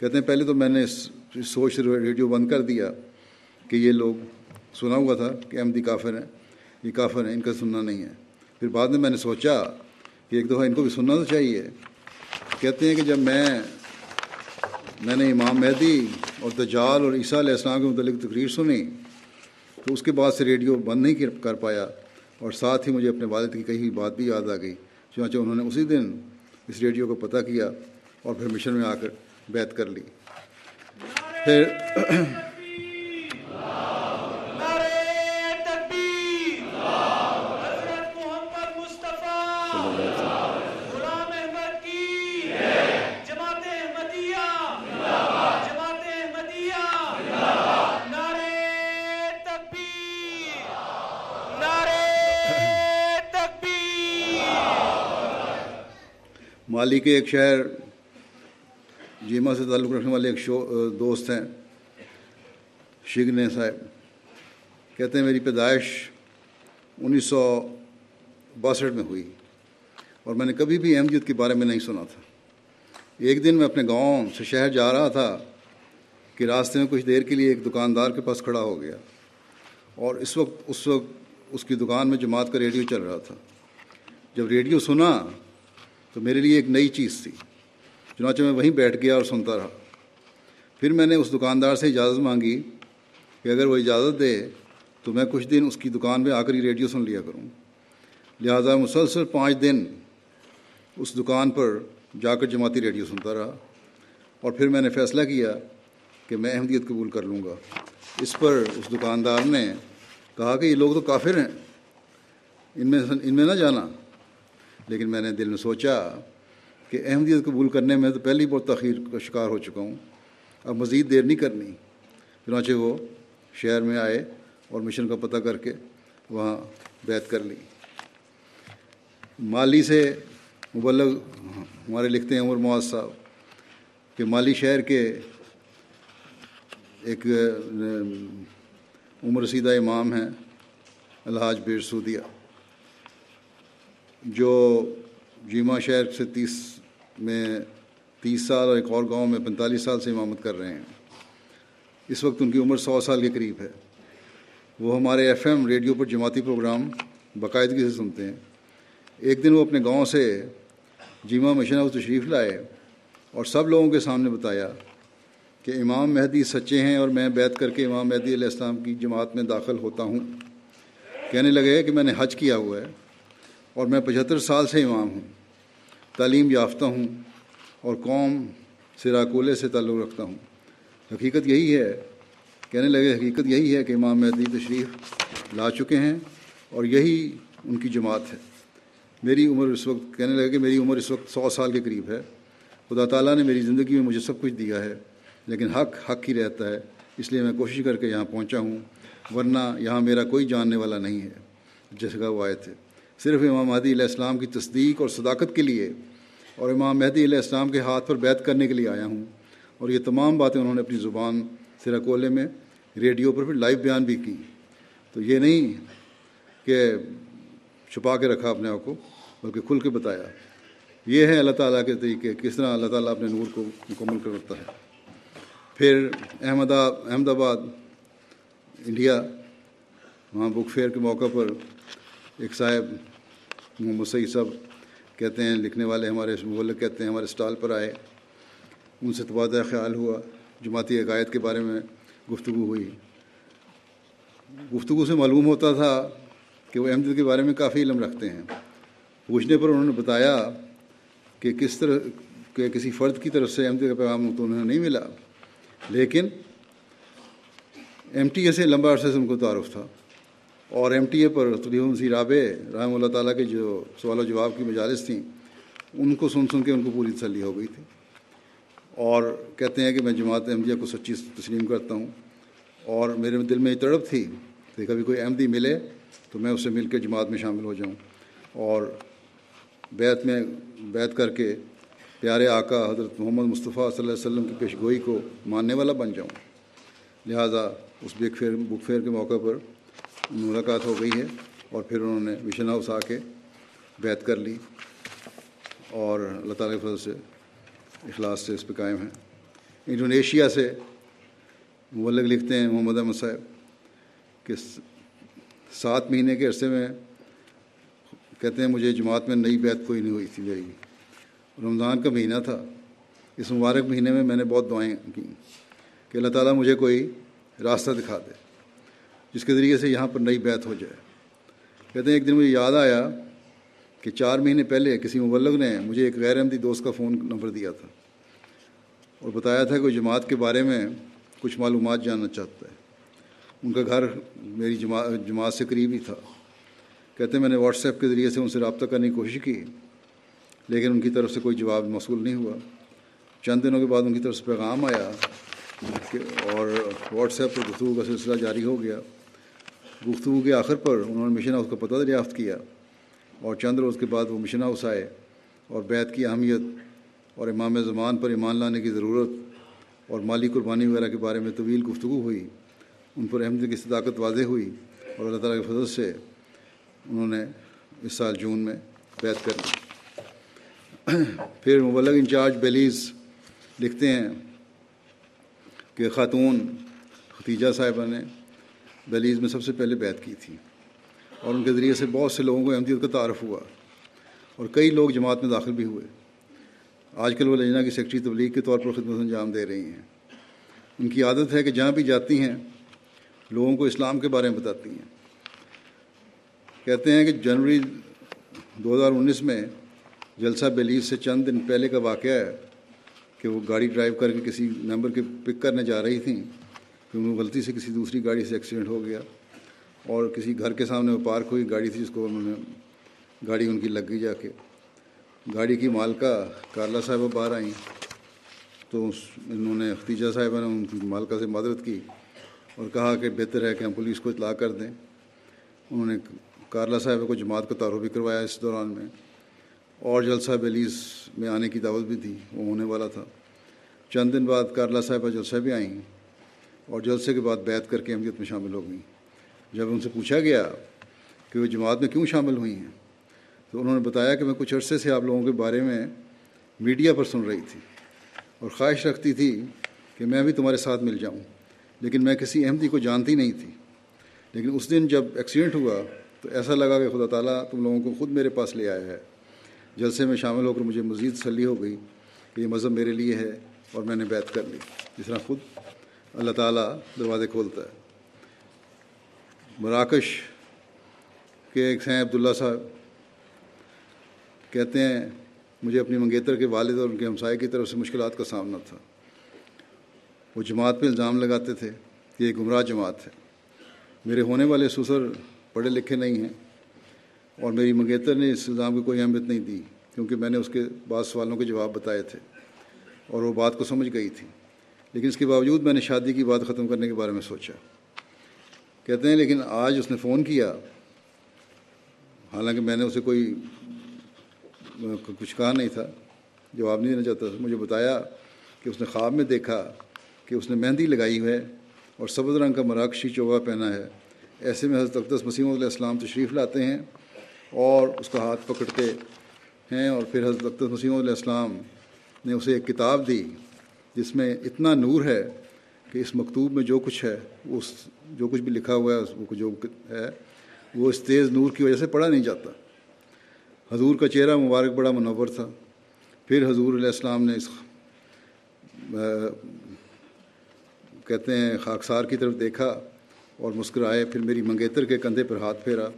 کہتے ہیں، پہلے تو میں نے اس سوچ ریڈیو بند کر دیا کہ یہ لوگ سنا ہوا تھا کہ احمدی کافر ہیں، یہ کافر ہیں، ان کا سننا نہیں ہے۔ پھر بعد میں میں نے سوچا کہ ایک دفعہ ان کو بھی سننا تو چاہیے۔ کہتے ہیں کہ جب میں میں نے امام مہدی اور دجال اور عیسیٰ علیہ السلام کے متعلق تقریر سنی تو اس کے بعد سے ریڈیو بند نہیں کر پایا اور ساتھ ہی مجھے اپنے والد کی کہی ہوئی بات بھی یاد آ گئی۔ چنانچہ انہوں نے اسی دن اس ریڈیو کو پتہ کیا اور پھر مشن میں آ کر بیت کر لی۔ پھر مالی کے ایک شہر جیما سے تعلق رکھنے والے ایک شو، دوست ہیں، شگن صاحب۔ کہتے ہیں، میری پیدائش انیس سو باسٹھ میں ہوئی، اور میں نے کبھی بھی احمدیت کے بارے میں نہیں سنا تھا۔ ایک دن میں اپنے گاؤں سے شہر جا رہا تھا کہ راستے میں کچھ دیر کے لیے ایک دکاندار کے پاس کھڑا ہو گیا، اور اس وقت اس وقت اس کی دکان میں جماعت کا ریڈیو چل رہا تھا۔ جب ریڈیو سنا تو میرے لیے ایک نئی چیز تھی۔ چنانچہ میں وہیں بیٹھ گیا اور سنتا رہا۔ پھر میں نے اس دکاندار سے اجازت مانگی کہ اگر وہ اجازت دے تو میں کچھ دن اس کی دکان میں آ کر ہی ریڈیو سن لیا کروں۔ لہٰذا مسلسل پانچ دن اس دکان پر جا کر جماعتی ریڈیو سنتا رہا اور پھر میں نے فیصلہ کیا کہ میں احمدیت قبول کر لوں گا۔ اس پر اس دکاندار نے کہا کہ یہ لوگ تو کافر ہیں، ان میں ان میں نہ جانا۔ لیکن میں نے دل میں سوچا کہ احمدیت قبول کرنے میں تو پہلے ہی بہت تاخیر کا شکار ہو چکا ہوں۔ اب مزید دیر نہیں کرنی۔ چنانچہ وہ شہر میں آئے اور مشن کا پتہ کر کے وہاں بیت کر لی۔ مالی سے مبلغ ہمارے لکھتے ہیں عمر معاذ صاحب کہ مالی شہر کے ایک، عمر رسیدہ امام ہیں الحاج بیر سودیہ جو جیما شہر سے تیس میں تیس سال اور ایک اور گاؤں میں پینتالیس سال سے امامت کر رہے ہیں۔ اس وقت ان کی عمر سو سال کے قریب ہے۔ وہ ہمارے ایف ایم ریڈیو پر جماعتی پروگرام باقاعدگی سے سنتے ہیں۔ ایک دن وہ اپنے گاؤں سے جیما مشن تشریف لائے اور سب لوگوں کے سامنے بتایا کہ امام مہدی سچے ہیں اور میں بیت کر کے امام مہدی علیہ السلام کی جماعت میں داخل ہوتا ہوں۔ کہنے لگے کہ میں نے حج کیا ہوا ہے اور میں پچہتر سال سے امام ہوں۔ تعلیم یافتہ ہوں اور قوم سراکولے سے تعلق رکھتا ہوں۔ حقیقت یہی ہے، کہنے لگے حقیقت یہی ہے کہ امام مہدی تشریف لا چکے ہیں اور یہی ان کی جماعت ہے۔ میری عمر اس وقت، کہنے لگے کہ میری عمر اس وقت سو سال کے قریب ہے۔ خدا تعالیٰ نے میری زندگی میں مجھے سب کچھ دیا ہے، لیکن حق حق ہی رہتا ہے، اس لیے میں کوشش کر کے یہاں پہنچا ہوں، ورنہ یہاں میرا کوئی جاننے والا نہیں ہے جیسے کہ وہ آئے تھے۔ صرف امام مہدی علیہ السلام کی تصدیق اور صداقت کے لیے اور امام مہدی علیہ السلام کے ہاتھ پر بیت کرنے کے لیے آیا ہوں اور یہ تمام باتیں انہوں نے اپنی زبان سراکولے میں ریڈیو پر پھر لائیو بیان بھی کی۔ تو یہ نہیں کہ چھپا کے رکھا اپنے آپ کو، بلکہ کھل کے بتایا۔ یہ ہے اللہ تعالیٰ کے طریقے، کس طرح اللہ تعالیٰ اپنے نور کو مکمل کرتا ہے۔ پھر احمد احمد آباد انڈیا، وہاں بک فیئر کے موقع پر ایک صاحب محمد سعید صاحب کہتے ہیں، لکھنے والے ہمارے مغلق کہتے ہیں، ہمارے اسٹال پر آئے۔ ان سے تبادلہ خیال ہوا۔ جماعتی عقائد کے بارے میں گفتگو ہوئی۔ گفتگو سے معلوم ہوتا تھا کہ وہ احمد کے بارے میں کافی علم رکھتے ہیں۔ پوچھنے پر انہوں نے بتایا کہ کس طرح، کہ کسی فرد کی طرف سے احمد کا پیغام تو انہیں نہیں ملا۔ لیکن ایم ٹی اے سے لمبا عرصے سے ان کو تعارف تھا۔ اور ایم ٹی اے پر تلیحم سی رابع رحمہ اللہ تعالیٰ کے جو سوال و جواب کی مجالس تھیں، ان کو سن سن کے ان کو پوری تسلی ہو گئی تھی۔ اور کہتے ہیں کہ میں جماعت احمدیہ کو سچی تسلیم کرتا ہوں۔ اور میرے دل میں یہ تڑپ تھی کہ کبھی کوئی احمدی ملے تو میں اس سے مل کے جماعت میں شامل ہو جاؤں۔ اور بیت میں بیت کر کے پیارے آقا حضرت محمد مصطفیٰ صلی اللہ علیہ وسلم کی پیش گوئی کو ماننے والا بن جاؤں۔ لہٰذا اس بک فیئر بک فیئر کے موقع پر ملاقات ہو گئی ہے اور پھر انہوں نے مشن ہاؤس آ کے بیت کر لی اور اللہ تعالیٰ کے فضل سے اخلاص سے اس پہ قائم ہیں۔ انڈونیشیا سے مبلغ لکھتے ہیں محمد احمد صاحب کہ سات مہینے کے عرصے میں کہتے ہیں مجھے جماعت میں نئی بیت کوئی نہیں ہوئی تھی میری رمضان کا مہینہ تھا۔ اس مبارک مہینے میں میں نے بہت دعائیں کی کہ اللہ تعالیٰ مجھے کوئی راستہ دکھا دے۔ جس کے ذریعے سے یہاں پر نئی بیت ہو جائے۔ کہتے ہیں، ایک دن مجھے یاد آیا کہ چار مہینے پہلے کسی مبلغ نے مجھے ایک غیر احمدی دوست کا فون نمبر دیا تھا اور بتایا تھا کہ وہ جماعت کے بارے میں کچھ معلومات جاننا چاہتا ہے۔ ان کا گھر میری جماعت جماعت سے قریب ہی تھا۔ کہتے ہیں، میں نے واٹس ایپ کے ذریعے سے ان سے رابطہ کرنے کی کوشش کی، لیکن ان کی طرف سے کوئی جواب موصول نہیں ہوا۔ چند دنوں کے بعد ان کی طرف سے پیغام آیا کہ اور واٹس ایپ پر گفتگو کا سلسلہ جاری ہو گیا۔ گفتگو کے آخر پر انہوں نے مشن ہاؤس کا پتہ دریافت کیا اور چند روز کے بعد وہ مشن ہاؤس آئے اور بیت کی اہمیت اور امام زمان پر ایمان لانے کی ضرورت اور مالی قربانی وغیرہ کے بارے میں طویل گفتگو ہوئی، ان پر احمد کی صداقت واضح ہوئی اور اللہ تعالیٰ کے فضل سے انہوں نے اس سال جون میں بیت کر لی پھر مبلغ انچارج بیلیز لکھتے ہیں کہ خاتون ختیجہ صاحبہ نے بیلیز میں سب سے پہلے بیت کی تھی اور ان کے ذریعے سے بہت سے لوگوں کو احمدیت کا تعارف ہوا اور کئی لوگ جماعت میں داخل بھی ہوئے۔ آج کل وہ لجنا کی سیکٹری تبلیغ کے طور پر خدمت انجام دے رہی ہیں۔ ان کی عادت ہے کہ جہاں بھی جاتی ہیں، لوگوں کو اسلام کے بارے میں بتاتی ہیں۔ کہتے ہیں کہ جنوری دو ہزار انیس میں جلسہ بیلیز سے چند دن پہلے کا واقعہ ہے کہ وہ گاڑی ڈرائیو کر کے کسی ممبر کے پک کرنے جا رہی تھیں۔ کہ انہوں غلطی سے کسی دوسری گاڑی سے ایکسیڈنٹ ہو گیا اور کسی گھر کے سامنے وہ پارک ہوئی گاڑی تھی جس کو انہوں نے گاڑی ان کی لگ گئی جا کے۔ گاڑی کی مالکہ کارلا صاحبہ باہر آئیں۔ تو انہوں نے ختیجہ صاحبہ نے ان کی مالکہ سے مدد کی اور کہا کہ بہتر ہے کہ ہم پولیس کو اطلاع کر دیں۔ انہوں نے کارلا صاحبہ کو جماعت کا تعارف بھی کروایا اس دوران میں۔ اور جلسہ بیلیز میں آنے کی دعوت بھی تھی، وہ ہونے والا تھا۔ چند دن بعد کارلا صاحبہ جلسہ بھی آئیں۔ اور جلسے کے بعد بیت کر کے اہمیت میں شامل ہو گئیں جب ان سے پوچھا گیا کہ وہ جماعت میں کیوں شامل ہوئی ہیں، تو انہوں نے بتایا کہ میں کچھ عرصے سے آپ لوگوں کے بارے میں میڈیا پر سن رہی تھی اور خواہش رکھتی تھی کہ میں بھی تمہارے ساتھ مل جاؤں، لیکن میں کسی احمدی کو جانتی نہیں تھی۔ لیکن اس دن جب ایکسیڈنٹ ہوا، تو ایسا لگا کہ خدا تعالیٰ تم لوگوں کو خود میرے پاس لے آیا ہے۔ جلسے میں شامل ہو کر مجھے مزید تسلی ہو گئی کہ یہ مذہب میرے لیے ہے اور میں نے بیت کر لی۔ جس طرح خود اللہ تعالیٰ دروازے کھولتا ہے۔ مراکش کے ایک ہیں عبداللہ صاحب کہتے ہیں، مجھے اپنی منگیتر کے والد اور ان کے ہمسائے کی طرف سے مشکلات کا سامنا تھا۔ وہ جماعت پہ الزام لگاتے تھے کہ یہ گمراہ جماعت ہے۔ میرے ہونے والے سسر پڑھے لکھے نہیں ہیں اور میری منگیتر نے اس الزام کی کوئی اہمیت نہیں دی کیونکہ میں نے اس کے بعض سوالوں کے جواب بتائے تھے اور وہ بات کو سمجھ گئی تھی۔ لیکن اس کے باوجود میں نے شادی کی بات ختم کرنے کے بارے میں سوچا۔ کہتے ہیں لیکن آج اس نے فون کیا۔ حالانکہ میں نے اسے کوئی کچھ کہا نہیں تھا۔ جواب نہیں دینا چاہتا تھا۔ مجھے بتایا کہ اس نے خواب میں دیکھا کہ اس نے مہندی لگائی ہے اور سبز رنگ کا مراکشی چوبا پہنا ہے۔ ایسے میں حضرت اقدس مسیم علیہ السلام تشریف لاتے ہیں اور اس کا ہاتھ پکڑتے ہیں اور پھر حضرت اقدس مسیم علیہ السلام نے اسے ایک کتاب دی۔ جس میں اتنا نور ہے کہ اس مکتوب میں جو کچھ ہے اس جو کچھ بھی لکھا ہوا ہے، اس جو ہے، وہ اس تیز نور کی وجہ سے پڑھا نہیں جاتا۔ حضور کا چہرہ مبارک بڑا منور تھا۔ پھر حضور علیہ السلام نے اس کہتے ہیں، خاکسار کی طرف دیکھا اور مسکرائے، پھر میری منگیتر کے کندھے پر ہاتھ پھیرا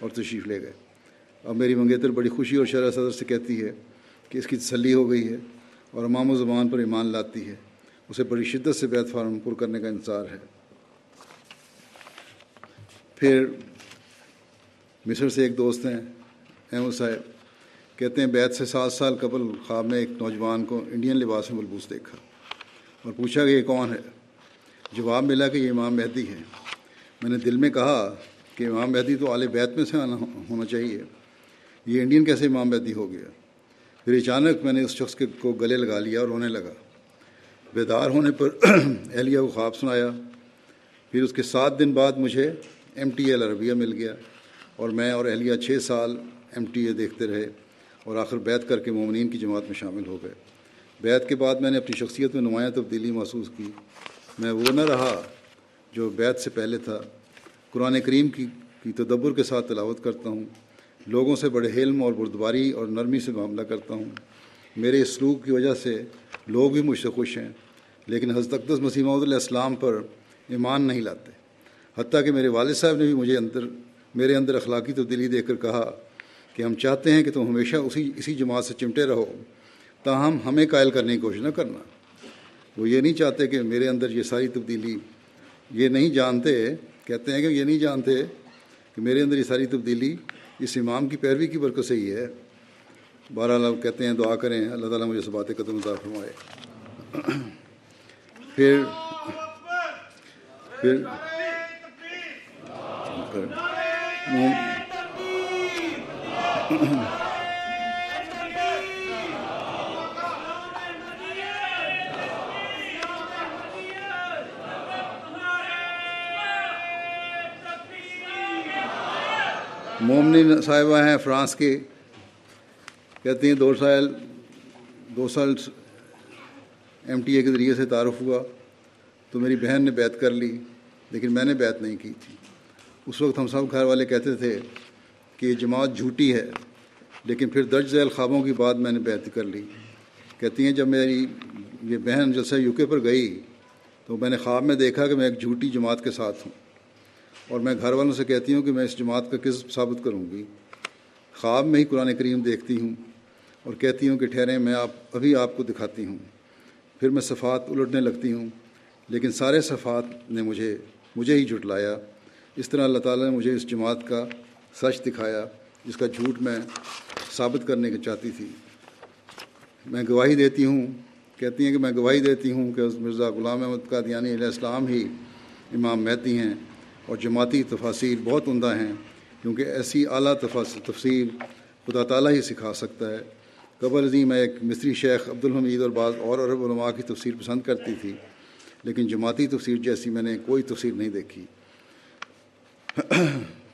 اور تشریف لے گئے۔ اب میری منگیتر بڑی خوشی اور شرح صدر سے کہتی ہے کہ اس کی تسلی ہو گئی ہے۔ اور امام و زبان پر ایمان لاتی ہے۔ اسے بڑی شدت سے بیت فارم پر کرنے کا انتظار ہے۔ پھر مصر سے ایک دوست ہیں، احمد صاحب۔ کہتے ہیں بیت سے سات سال قبل خواب میں ایک نوجوان کو انڈین لباس میں ملبوس دیکھا اور پوچھا کہ یہ کون ہے؟ جواب ملا کہ یہ امام مہدی ہے میں نے دل میں کہا کہ امام مہدی تو اعلی بیت میں سے آنا ہونا چاہیے۔ یہ انڈین کیسے امام مہدی ہو گیا؟ پھر اچانک میں نے اس شخص کے کو گلے لگا لیا اور رونے لگا۔ بیدار ہونے پر اہلیہ کو خواب سنایا۔ پھر اس کے سات دن بعد مجھے ایم ٹی ایل عربیہ مل گیا اور میں اور اہلیہ چھ سال ایم ٹی اے دیکھتے رہے اور آخر بیت کر کے مومنین کی جماعت میں شامل ہو گئے۔ بیت کے بعد میں نے اپنی شخصیت میں نمایاں تبدیلی محسوس کی۔ میں وہ نہ رہا جو بیت سے پہلے تھا۔ قرآن کریم کی کی تدبر کے ساتھ تلاوت کرتا ہوں۔ لوگوں سے بڑے حلم اور بردباری اور نرمی سے معاملہ کرتا ہوں۔ میرے اس سلوک کی وجہ سے لوگ بھی مجھ سے خوش ہیں، لیکن حضرت اقدس مسیح علیہ السلام پر ایمان نہیں لاتے۔ حتیٰ کہ میرے والد صاحب نے بھی مجھے اندر، میرے اندر اخلاقی تبدیلی دے کر کہا کہ ہم چاہتے ہیں کہ تم ہمیشہ اسی اسی جماعت سے چمٹے رہو، تاہم ہمیں قائل کرنے کی کوشش نہ کرنا۔ وہ یہ نہیں چاہتے کہ میرے اندر یہ ساری تبدیلی، یہ نہیں جانتے، کہتے ہیں کہ یہ نہیں جانتے کہ میرے اندر یہ ساری تبدیلی اس امام کی پیروی کی برکت سے ہی ہے۔ بارہ لوگ کہتے ہیں دعا کریں، اللہ تعالیٰ مجھے سبات قدم عطا فرمائے۔ پھر پھر۔ مومنی صاحبہ ہیں فرانس کی کہتی ہیں دو سال دو سال ایم ٹی اے کے ذریعے سے تعارف ہوا، تو میری بہن نے بیت کر لی، لیکن میں نے بیت نہیں کی تھی۔ اس وقت ہم سب گھر والے کہتے تھے کہ یہ جماعت جھوٹی ہے، لیکن پھر درج ذیل خوابوں کی بات میں نے بیعت کر لی۔ کہتی ہیں جب میری یہ بہن جلسہ یو کے پر گئی، تو میں نے خواب میں دیکھا کہ میں ایک جھوٹی جماعت کے ساتھ ہوں۔ اور میں گھر والوں سے کہتی ہوں کہ میں اس جماعت کا کس ثابت کروں گی۔ خواب میں ہی قرآن کریم دیکھتی ہوں اور کہتی ہوں کہ ٹھہریں، میں آپ، ابھی آپ کو دکھاتی ہوں۔ پھر میں صفات الٹنے لگتی ہوں، لیکن سارے صفات نے مجھے مجھے ہی جھٹلایا۔ اس طرح اللہ تعالیٰ نے مجھے اس جماعت کا سچ دکھایا، جس کا جھوٹ میں ثابت کرنے کی چاہتی تھی۔ میں گواہی دیتی ہوں، کہتی ہیں کہ میں گواہی دیتی ہوں کہ مرزا غلام احمد کا علیہ السلام ہی امام مہتی ہیں۔ اور جماعتی تفاصیر بہت عمدہ ہیں، کیونکہ ایسی اعلیٰ تفصیل خدا تعالیٰ ہی سکھا سکتا ہے۔ قبل ازیں میں ایک مصری شیخ عبدالحمید اور بعض اور عرب علماء کی تفسیر پسند کرتی تھی، لیکن جماعتی تفسیر جیسی میں نے کوئی تفسیر نہیں دیکھی۔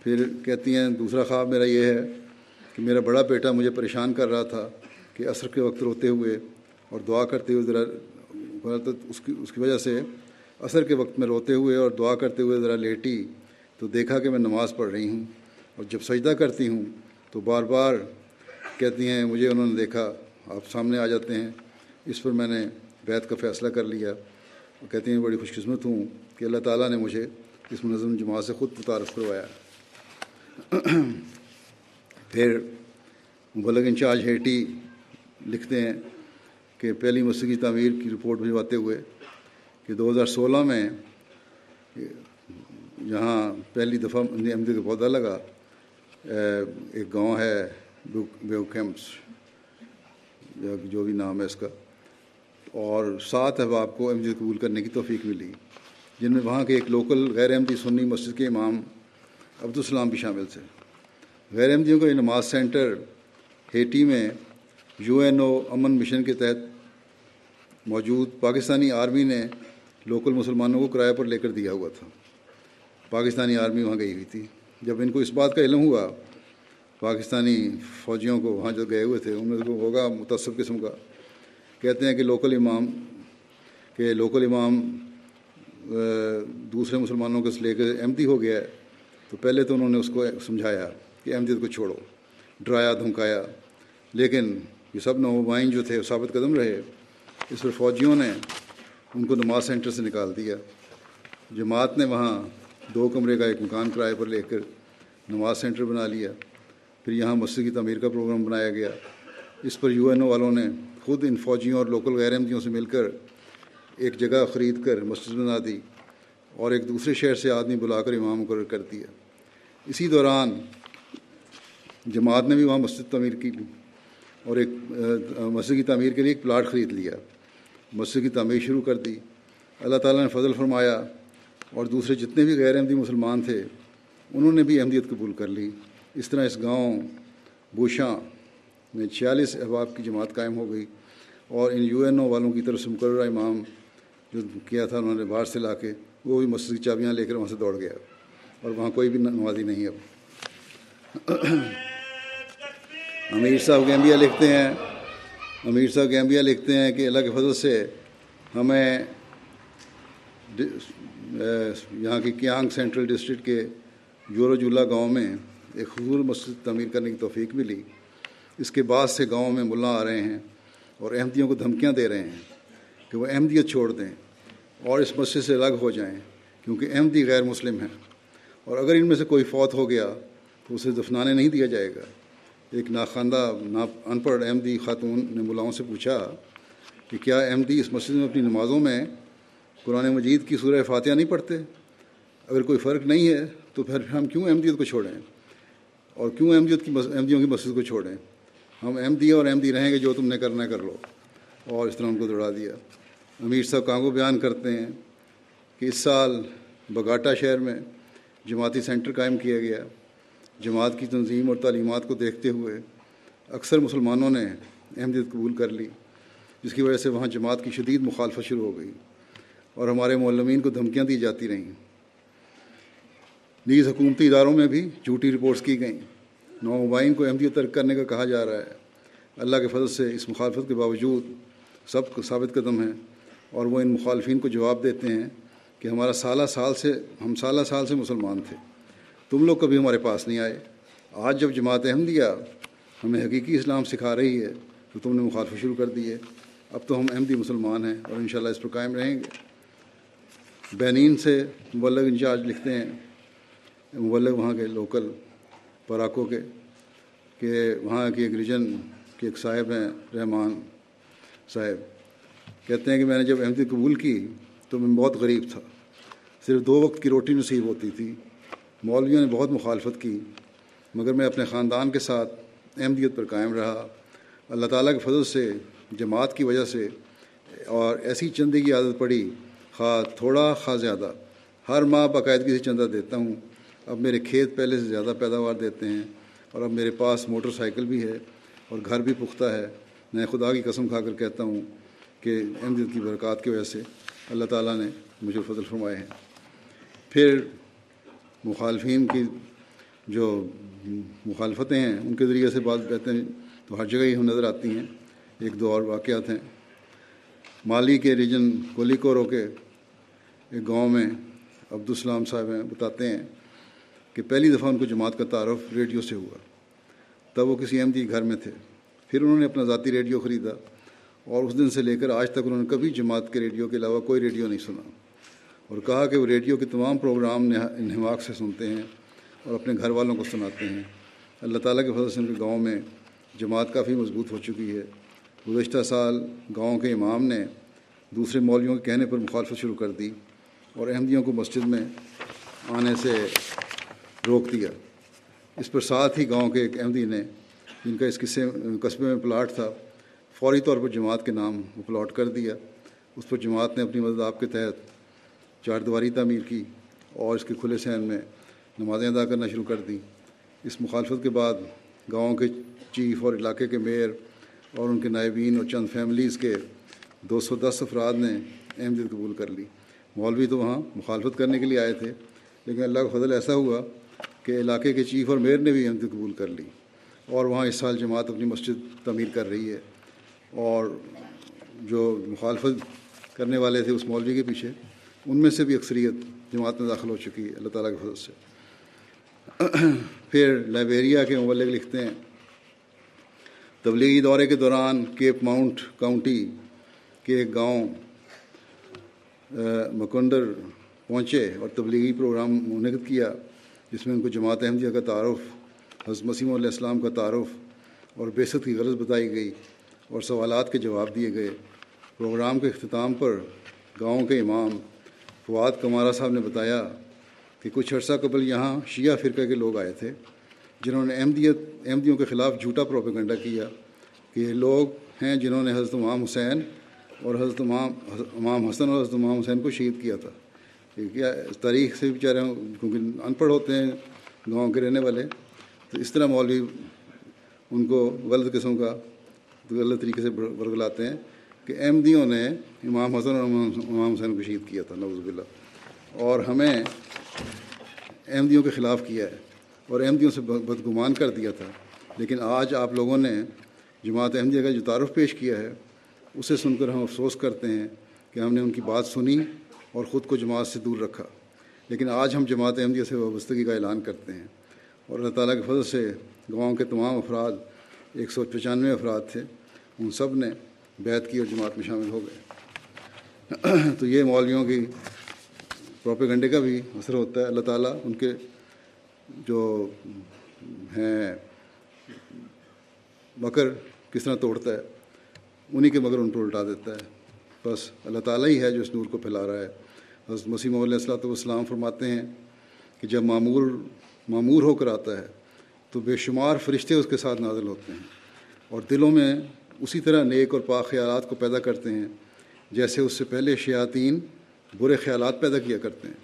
پھر کہتی ہیں، دوسرا خواب میرا یہ ہے کہ میرا بڑا بیٹا مجھے پریشان کر رہا تھا کہ عصر کے وقت روتے ہوئے اور دعا کرتے ہوئے ذرا اس کی اس کی وجہ سے عصر کے وقت میں روتے ہوئے اور دعا کرتے ہوئے ذرا لیٹی تو دیکھا کہ میں نماز پڑھ رہی ہوں اور جب سجدہ کرتی ہوں تو بار بار کہتی ہیں، مجھے انہوں نے دیکھا، آپ سامنے آ جاتے ہیں۔ اس پر میں نے بیت کا فیصلہ کر لیا۔ اور کہتی ہیں بڑی خوش قسمت ہوں کہ اللہ تعالیٰ نے مجھے اس منظم جماعت سے خود متعارف کروایا۔ پھر مبلغ انچارج ہیٹی لکھتے ہیں کہ پہلی موسیقی تعمیر کی رپورٹ بھجواتے ہوئے کہ دو ہزار سولہ میں جہاں پہلی دفعہ احمدی کا پودا لگا، ایک گاؤں ہے بیو کیمپس، جو بھی نام ہے اس کا، اور سات احباب کو احمدی جی قبول کرنے کی توفیق ملی، جن میں وہاں کے ایک لوکل غیر احمدی جی سنی مسجد کے امام عبدالسلام بھی شامل تھے۔ غیر احمدیوں کا یہ نماز سینٹر ہیٹی میں یو این او امن مشن کے تحت موجود پاکستانی آرمی نے لوکل مسلمانوں کو کرایہ پر لے کر دیا ہوا تھا۔ پاکستانی آرمی وہاں گئی ہوئی تھی۔ جب ان کو اس بات کا علم ہوا، پاکستانی فوجیوں کو وہاں جو گئے ہوئے تھے ان میں ہوگا متصب قسم کا۔ کہتے ہیں کہ لوکل امام، کہ لوکل امام دوسرے مسلمانوں کو لے کے احمدی ہو گیا ہے۔ تو پہلے تو انہوں نے اس کو سمجھایا کہ احمدیت کو چھوڑو۔ ڈرایا، دھمکایا۔ لیکن یہ سب نوبائن جو تھے، ثابت قدم رہے۔ اس پر فوجیوں نے ان کو نماز سینٹر سے نکال دیا۔ جماعت نے وہاں دو کمرے کا ایک مکان کرائے پر لے کر نماز سینٹر بنا لیا۔ پھر یہاں مسجد کی تعمیر کا پروگرام بنایا گیا۔ اس پر یو این او والوں نے خود ان فوجیوں اور لوکل غیر احمدیوں سے مل کر ایک جگہ خرید کر مسجد بنا دی اور ایک دوسرے شہر سے آدمی بلا کر امام مقرر کر دیا۔ اسی دوران جماعت نے بھی وہاں مسجد تعمیر کی اور ایک مسجد کی تعمیر کے لیے ایک پلاٹ خرید لیا۔ مسجد کی تعمیر شروع کر دی۔ اللہ تعالیٰ نے فضل فرمایا اور دوسرے جتنے بھی غیر احمدی مسلمان تھے، انہوں نے بھی احمدیت قبول کر لی۔ اس طرح اس گاؤں بوشاں میں چھیالیس احباب کی جماعت قائم ہو گئی اور ان یو این او والوں کی طرف سے مقررہ امام جو کیا تھا انہوں نے باہر سے لا کے، وہ بھی مسجد کی چابیاں لے کر وہاں سے دوڑ گیا اور وہاں کوئی بھی نمازی نہیں اب امیر صاحب گیمبیا لکھتے ہیں امیر صاحب گیمبیا لکھتے ہیں کہ اللہ کے فضل سے ہمیں یہاں کی کیانگ سینٹرل ڈسٹرکٹ کے جورو جولا گاؤں میں ایک حضور مسجد تعمیر کرنے کی توفیق ملی۔ اس کے بعد سے گاؤں میں ملا آ رہے ہیں اور احمدیوں کو دھمکیاں دے رہے ہیں کہ وہ احمدیت چھوڑ دیں اور اس مسجد سے الگ ہو جائیں کیونکہ احمدی غیر مسلم ہیں۔ اور اگر ان میں سے کوئی فوت ہو گیا تو اسے دفنانے نہیں دیا جائے گا۔ ایک ناخواندہ نا ان پڑھ احمدی خاتون نے ملاؤں سے پوچھا کہ کیا احمدی اس مسجد میں اپنی نمازوں میں قرآن مجید کی سورہ فاتحہ نہیں پڑھتے؟ اگر کوئی فرق نہیں ہے تو پھر ہم کیوں احمدیت کو چھوڑیں؟ اور کیوں احمدیت کی احمدیوں کی مسجد کو چھوڑیں؟ ہم احمدی اور احمدی رہیں گے جو تم نے کرنا کر لو۔ اور اس طرح ان کو دوڑا دیا۔ امیر صاحب کانگو بیان کرتے ہیں کہ اس سال بگاٹا شہر میں جماعتی سینٹر قائم کیا گیا۔ جماعت کی تنظیم اور تعلیمات کو دیکھتے ہوئے اکثر مسلمانوں نے احمدیت قبول کر لی، جس کی وجہ سے وہاں جماعت کی شدید مخالفت شروع ہو گئی اور ہمارے معلمین کو دھمکیاں دی جاتی رہیں۔ نیز حکومتی اداروں میں بھی جھوٹی رپورٹس کی گئیں۔ نومبائن کو احمدیت ترک کرنے کا کہا جا رہا ہے۔ اللہ کے فضل سے اس مخالفت کے باوجود سب ثابت قدم ہیں اور وہ ان مخالفین کو جواب دیتے ہیں کہ ہمارا سالہ سال سے ہم سالہ سال سے مسلمان تھے۔ تم لوگ کبھی ہمارے پاس نہیں آئے۔ آج جب جماعت احمدیہ ہمیں حقیقی اسلام سکھا رہی ہے، تو تم نے مخالفت شروع کر دی ہے۔ اب تو ہم احمدی مسلمان ہیں اور انشاءاللہ اس پر قائم رہیں گے۔ بینین سے مبلغ انچارج لکھتے ہیں، مبلغ وہاں کے لوکل پراکوں کے، کہ وہاں کی ایک ریجن کے ایک صاحب ہیں، رحمان صاحب۔ کہتے ہیں کہ میں نے جب احمدی قبول کی تو میں بہت غریب تھا۔ صرف دو وقت کی روٹی نصیب ہوتی تھی۔ مولویوں نے بہت مخالفت کی، مگر میں اپنے خاندان کے ساتھ احمدیت پر قائم رہا۔ اللہ تعالیٰ کے فضل سے، جماعت کی وجہ سے، اور ایسی چندے کی عادت پڑی، خواہ تھوڑا، خواہ زیادہ۔ ہر ماہ باقاعدگی سے چندہ دیتا ہوں۔ اب میرے کھیت پہلے سے زیادہ پیداوار دیتے ہیں، اور اب میرے پاس موٹر سائیکل بھی ہے، اور گھر بھی پختہ ہے۔ میں خدا کی قسم کھا کر کہتا ہوں کہ احمدیت کی برکات کی وجہ سے اللہ تعالیٰ نے مجھے فضل فرمائے ہیں۔ پھر مخالفین کی جو مخالفتیں ہیں، ان کے ذریعے سے بات کہتے ہیں، تو ہر جگہ ہی ہم نظر آتی ہیں۔ ایک دو اور واقعات ہیں۔ مالی کے ریجن کولی کورو کے ایک گاؤں میں عبدالسلام صاحب ہیں، بتاتے ہیں کہ پہلی دفعہ ان کو جماعت کا تعارف ریڈیو سے ہوا۔ تب وہ کسی احمدی گھر میں تھے۔ پھر انہوں نے اپنا ذاتی ریڈیو خریدا اور اس دن سے لے کر آج تک انہوں نے کبھی جماعت کے ریڈیو کے علاوہ کوئی ریڈیو نہیں سنا۔ اور کہا کہ وہ ریڈیو کے تمام پروگرام نہواق سے سنتے ہیں اور اپنے گھر والوں کو سناتے ہیں۔ اللہ تعالیٰ کے فضل سے ان کے گاؤں میں جماعت کافی مضبوط ہو چکی ہے۔ گزشتہ سال گاؤں کے امام نے دوسرے مولویوں کے کہنے پر مخالفت شروع کر دی اور احمدیوں کو مسجد میں آنے سے روک دیا۔ اس پر ساتھ ہی گاؤں کے ایک احمدی نے جن کا اس قصے قصبے میں پلاٹ تھا، فوری طور پر جماعت کے نام وہ پلاٹ کر دیا۔ اس پر جماعت نے اپنی مدد آپ کے تحت چار دیواری تعمیر کی اور اس کے کھلے سہن میں نمازیں ادا کرنا شروع کر دی اس مخالفت کے بعد گاؤں کے چیف اور علاقے کے میئر اور ان کے نائبین اور چند فیملیز کے دو سو دس افراد نے احمدیت قبول کر لی۔ مولوی تو وہاں مخالفت کرنے کے لیے آئے تھے، لیکن اللہ کا فضل ایسا ہوا کہ علاقے کے چیف اور میئر نے بھی احمدیت قبول کر لی اور وہاں اس سال جماعت اپنی مسجد تعمیر کر رہی ہے اور جو مخالفت کرنے والے تھے اس مولوی کے پیچھے ان میں سے بھی اکثریت جماعت میں داخل ہو چکی ہے، اللہ تعالیٰ کے فضل سے۔ پھر لائبیریا کے مبلغ لکھتے ہیں۔ تبلیغی دورے کے دوران کیپ ماؤنٹ کاؤنٹی کے ایک گاؤں مکندر پہنچے اور تبلیغی پروگرام منعقد کیا، جس میں ان کو جماعت احمدیہ کا تعارف، حضرت مسیم علیہ السلام کا تعارف اور بیست کی غرض بتائی گئی اور سوالات کے جواب دیے گئے۔ پروگرام کے اختتام پر گاؤں کے امام فواد کمارا صاحب نے بتایا کہ کچھ عرصہ قبل یہاں شیعہ فرقہ کے لوگ آئے تھے، جنہوں نے احمدیت، احمدیوں کے خلاف جھوٹا پروپیگنڈا کیا کہ یہ لوگ ہیں جنہوں نے حضرت امام حسین اور حضرت امام امام حسن اور حضرت امام حسین کو شہید کیا تھا۔ کیا تاریخ سے بیچارے کیونکہ ان پڑھ ہوتے ہیں، گاؤں کے رہنے والے۔ تو اس طرح مولوی ان کو غلط قسم کا، غلط طریقے سے برگلاتے ہیں۔ کہ احمدیوں نے امام حسن اور امام حسین کو شہید کیا تھا نوز باللہ۔ اور ہمیں احمدیوں کے خلاف کیا ہے، اور احمدیوں سے بدگمان کر دیا تھا۔ لیکن آج آپ لوگوں نے جماعت احمدیہ کا جو تعارف پیش کیا ہے، اسے سن کر ہم افسوس کرتے ہیں کہ ہم نے ان کی بات سنی اور خود کو جماعت سے دور رکھا۔ لیکن آج ہم جماعت احمدیہ سے وابستگی کا اعلان کرتے ہیں۔ اور اللہ تعالیٰ کے فضل سے گاؤں کے تمام افراد، ایک سو پچانوے افراد تھے، ان سب نے بیت کی اور جماعت میں شامل ہو گئے۔ تو یہ مولویوں کی پروپیگنڈے کا بھی اثر ہوتا ہے۔ اللہ تعالیٰ ان کے جو ہیں مکر کس طرح توڑتا ہے انہیں کے مگر ان پر الٹا دیتا ہے۔ بس اللہ تعالیٰ ہی ہے جو اس نور کو پھیلا رہا ہے۔ حضرت مسیم علیہ السلاۃ والسلام فرماتے ہیں کہ جب معمور معمور ہو کر آتا ہے تو بے شمار فرشتے اس کے ساتھ نازل ہوتے ہیں اور دلوں میں اسی طرح نیک اور پاک خیالات کو پیدا کرتے ہیں، جیسے اس سے پہلے شیاطین برے خیالات پیدا کیا کرتے ہیں۔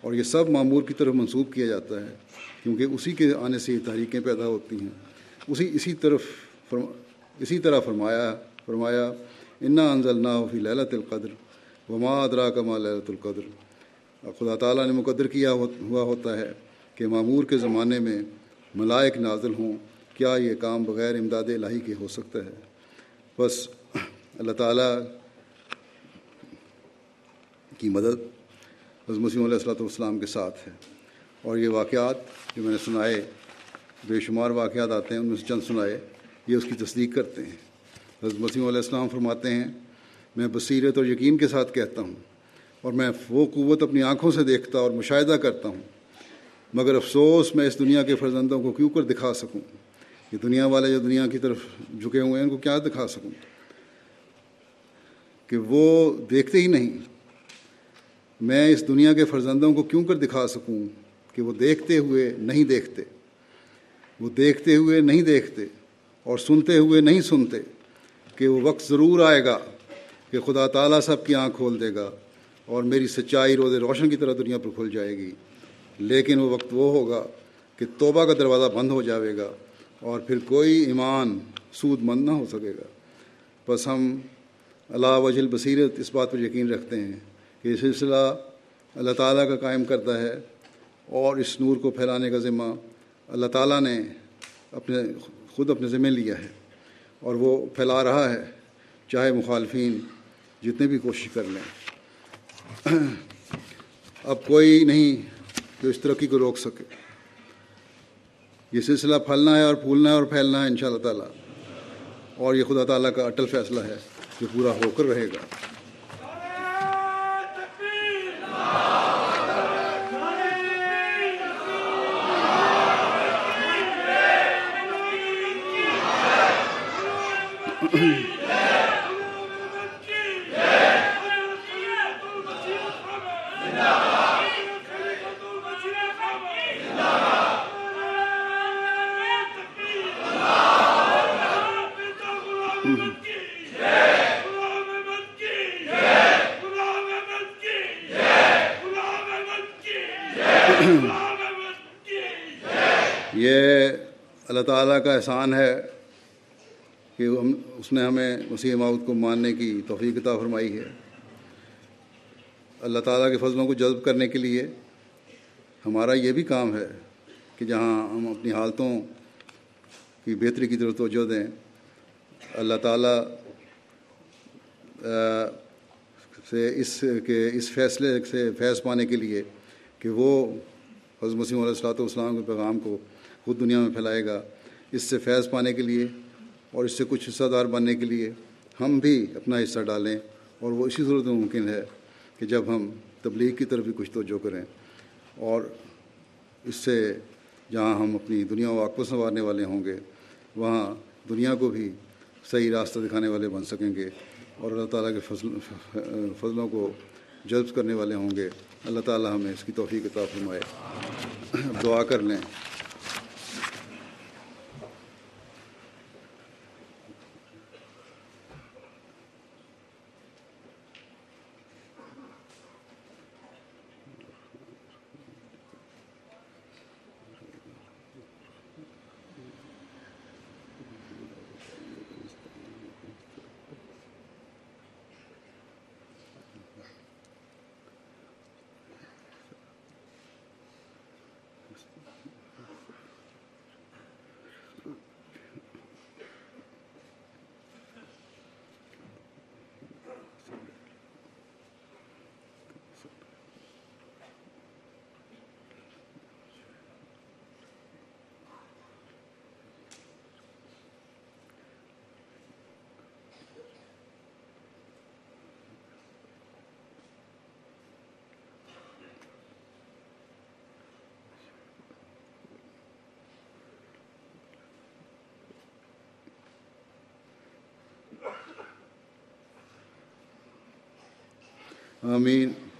اور یہ سب معمور کی طرف منسوخ کیا جاتا ہے، کیونکہ اسی کے آنے سے یہ تحریکیں پیدا ہوتی ہیں۔ اسی اسی طرف فرما اسی طرح فرمایا فرمایا، انا انزل نا فی للت القدر وما ادرا کما للت القدر خدا تعالیٰ نے مقدر کیا ہوا ہوتا ہے کہ معمور کے زمانے میں ملائک نازل ہوں، کیا یہ کام بغیر امداد الہی کے ہو سکتا ہے؟ بس اللہ تعالیٰ کی مدد حضرت مسیم علیہ السلۃ والسلام کے ساتھ ہے۔ اور یہ واقعات جو میں نے سنائے، بے شمار واقعات آتے ہیں، ان میں سے چند سنائے، یہ اس کی تصدیق کرتے ہیں۔ حضرت مسیم علیہ السلام فرماتے ہیں، میں بصیرت اور یقین کے ساتھ کہتا ہوں اور میں وہ قوت اپنی آنکھوں سے دیکھتا اور مشاہدہ کرتا ہوں۔ مگر افسوس، میں اس دنیا کے فرزندوں کو کیوں کر دکھا سکوں؟ یہ دنیا والے جو دنیا کی طرف جھکے ہوئے ہیں، ان کو کیا دکھا سکوں؟ کہ وہ دیکھتے ہی نہیں۔ میں اس دنیا کے فرزندوں کو کیوں کر دکھا سکوں کہ وہ دیکھتے ہوئے نہیں دیکھتے؟ وہ دیکھتے ہوئے نہیں دیکھتے اور سنتے ہوئے نہیں سنتے کہ وہ وقت ضرور آئے گا کہ خدا تعالیٰ سب کی آنکھ کھول دے گا اور میری سچائی روز روشن کی طرح دنیا پر کھل جائے گی۔ لیکن وہ وقت وہ ہوگا کہ توبہ کا دروازہ بند ہو جائے گا اور پھر کوئی ایمان سود مند نہ ہو سکے گا۔ بس ہم اللہ وجل بصیرت اس بات پر یقین رکھتے ہیں کہ یہ سلسلہ اللہ تعالیٰ کا قائم کرتا ہے اور اس نور کو پھیلانے کا ذمہ اللہ تعالیٰ نے اپنے خود اپنے ذمہ لیا ہے اور وہ پھیلا رہا ہے۔ چاہے مخالفین جتنے بھی کوشش کر لیں۔ اب کوئی نہیں جو اس ترقی کو روک سکے۔ یہ سلسلہ پھلنا ہے اور پھولنا ہے اور پھیلنا ہے ان شاء اللہ تعالیٰ۔ اور یہ خدا تعالیٰ کا اٹل فیصلہ ہے جو پورا ہو کر رہے گا۔ یہ احسان ہے کہ ہم اس نے ہمیں مسیح ماؤد کو ماننے کی توفیق عطا فرمائی ہے۔ اللہ تعالیٰ کے فضلوں کو جذب کرنے کے لیے ہمارا یہ بھی کام ہے کہ جہاں ہم اپنی حالتوں کی بہتری کی طرف توجہ دیں۔ اللہ تعالیٰ سے اس کے اس فیصلے سے فیض پانے کے لیے کہ وہ حضرت مسیم علیہ السلاۃ والسلام کے پیغام کو خود دنیا میں پھیلائے گا۔ اس سے فیض پانے کے لیے اور اس سے کچھ حصہ دار بننے کے لیے ہم بھی اپنا حصہ ڈالیں اور وہ اسی صورت میں ممکن ہے کہ جب ہم تبلیغ کی طرف بھی کچھ توجہ کریں اور اس سے جہاں ہم اپنی دنیا واقف سنوارنے والے ہوں گے، وہاں دنیا کو بھی صحیح راستہ دکھانے والے بن سکیں گے اور اللہ تعالیٰ کے فضل فضلوں کو جذب کرنے والے ہوں گے۔ اللہ تعالیٰ ہمیں اس کی توفیق عطا فرمائے۔ دعا کر لیں۔ Amin.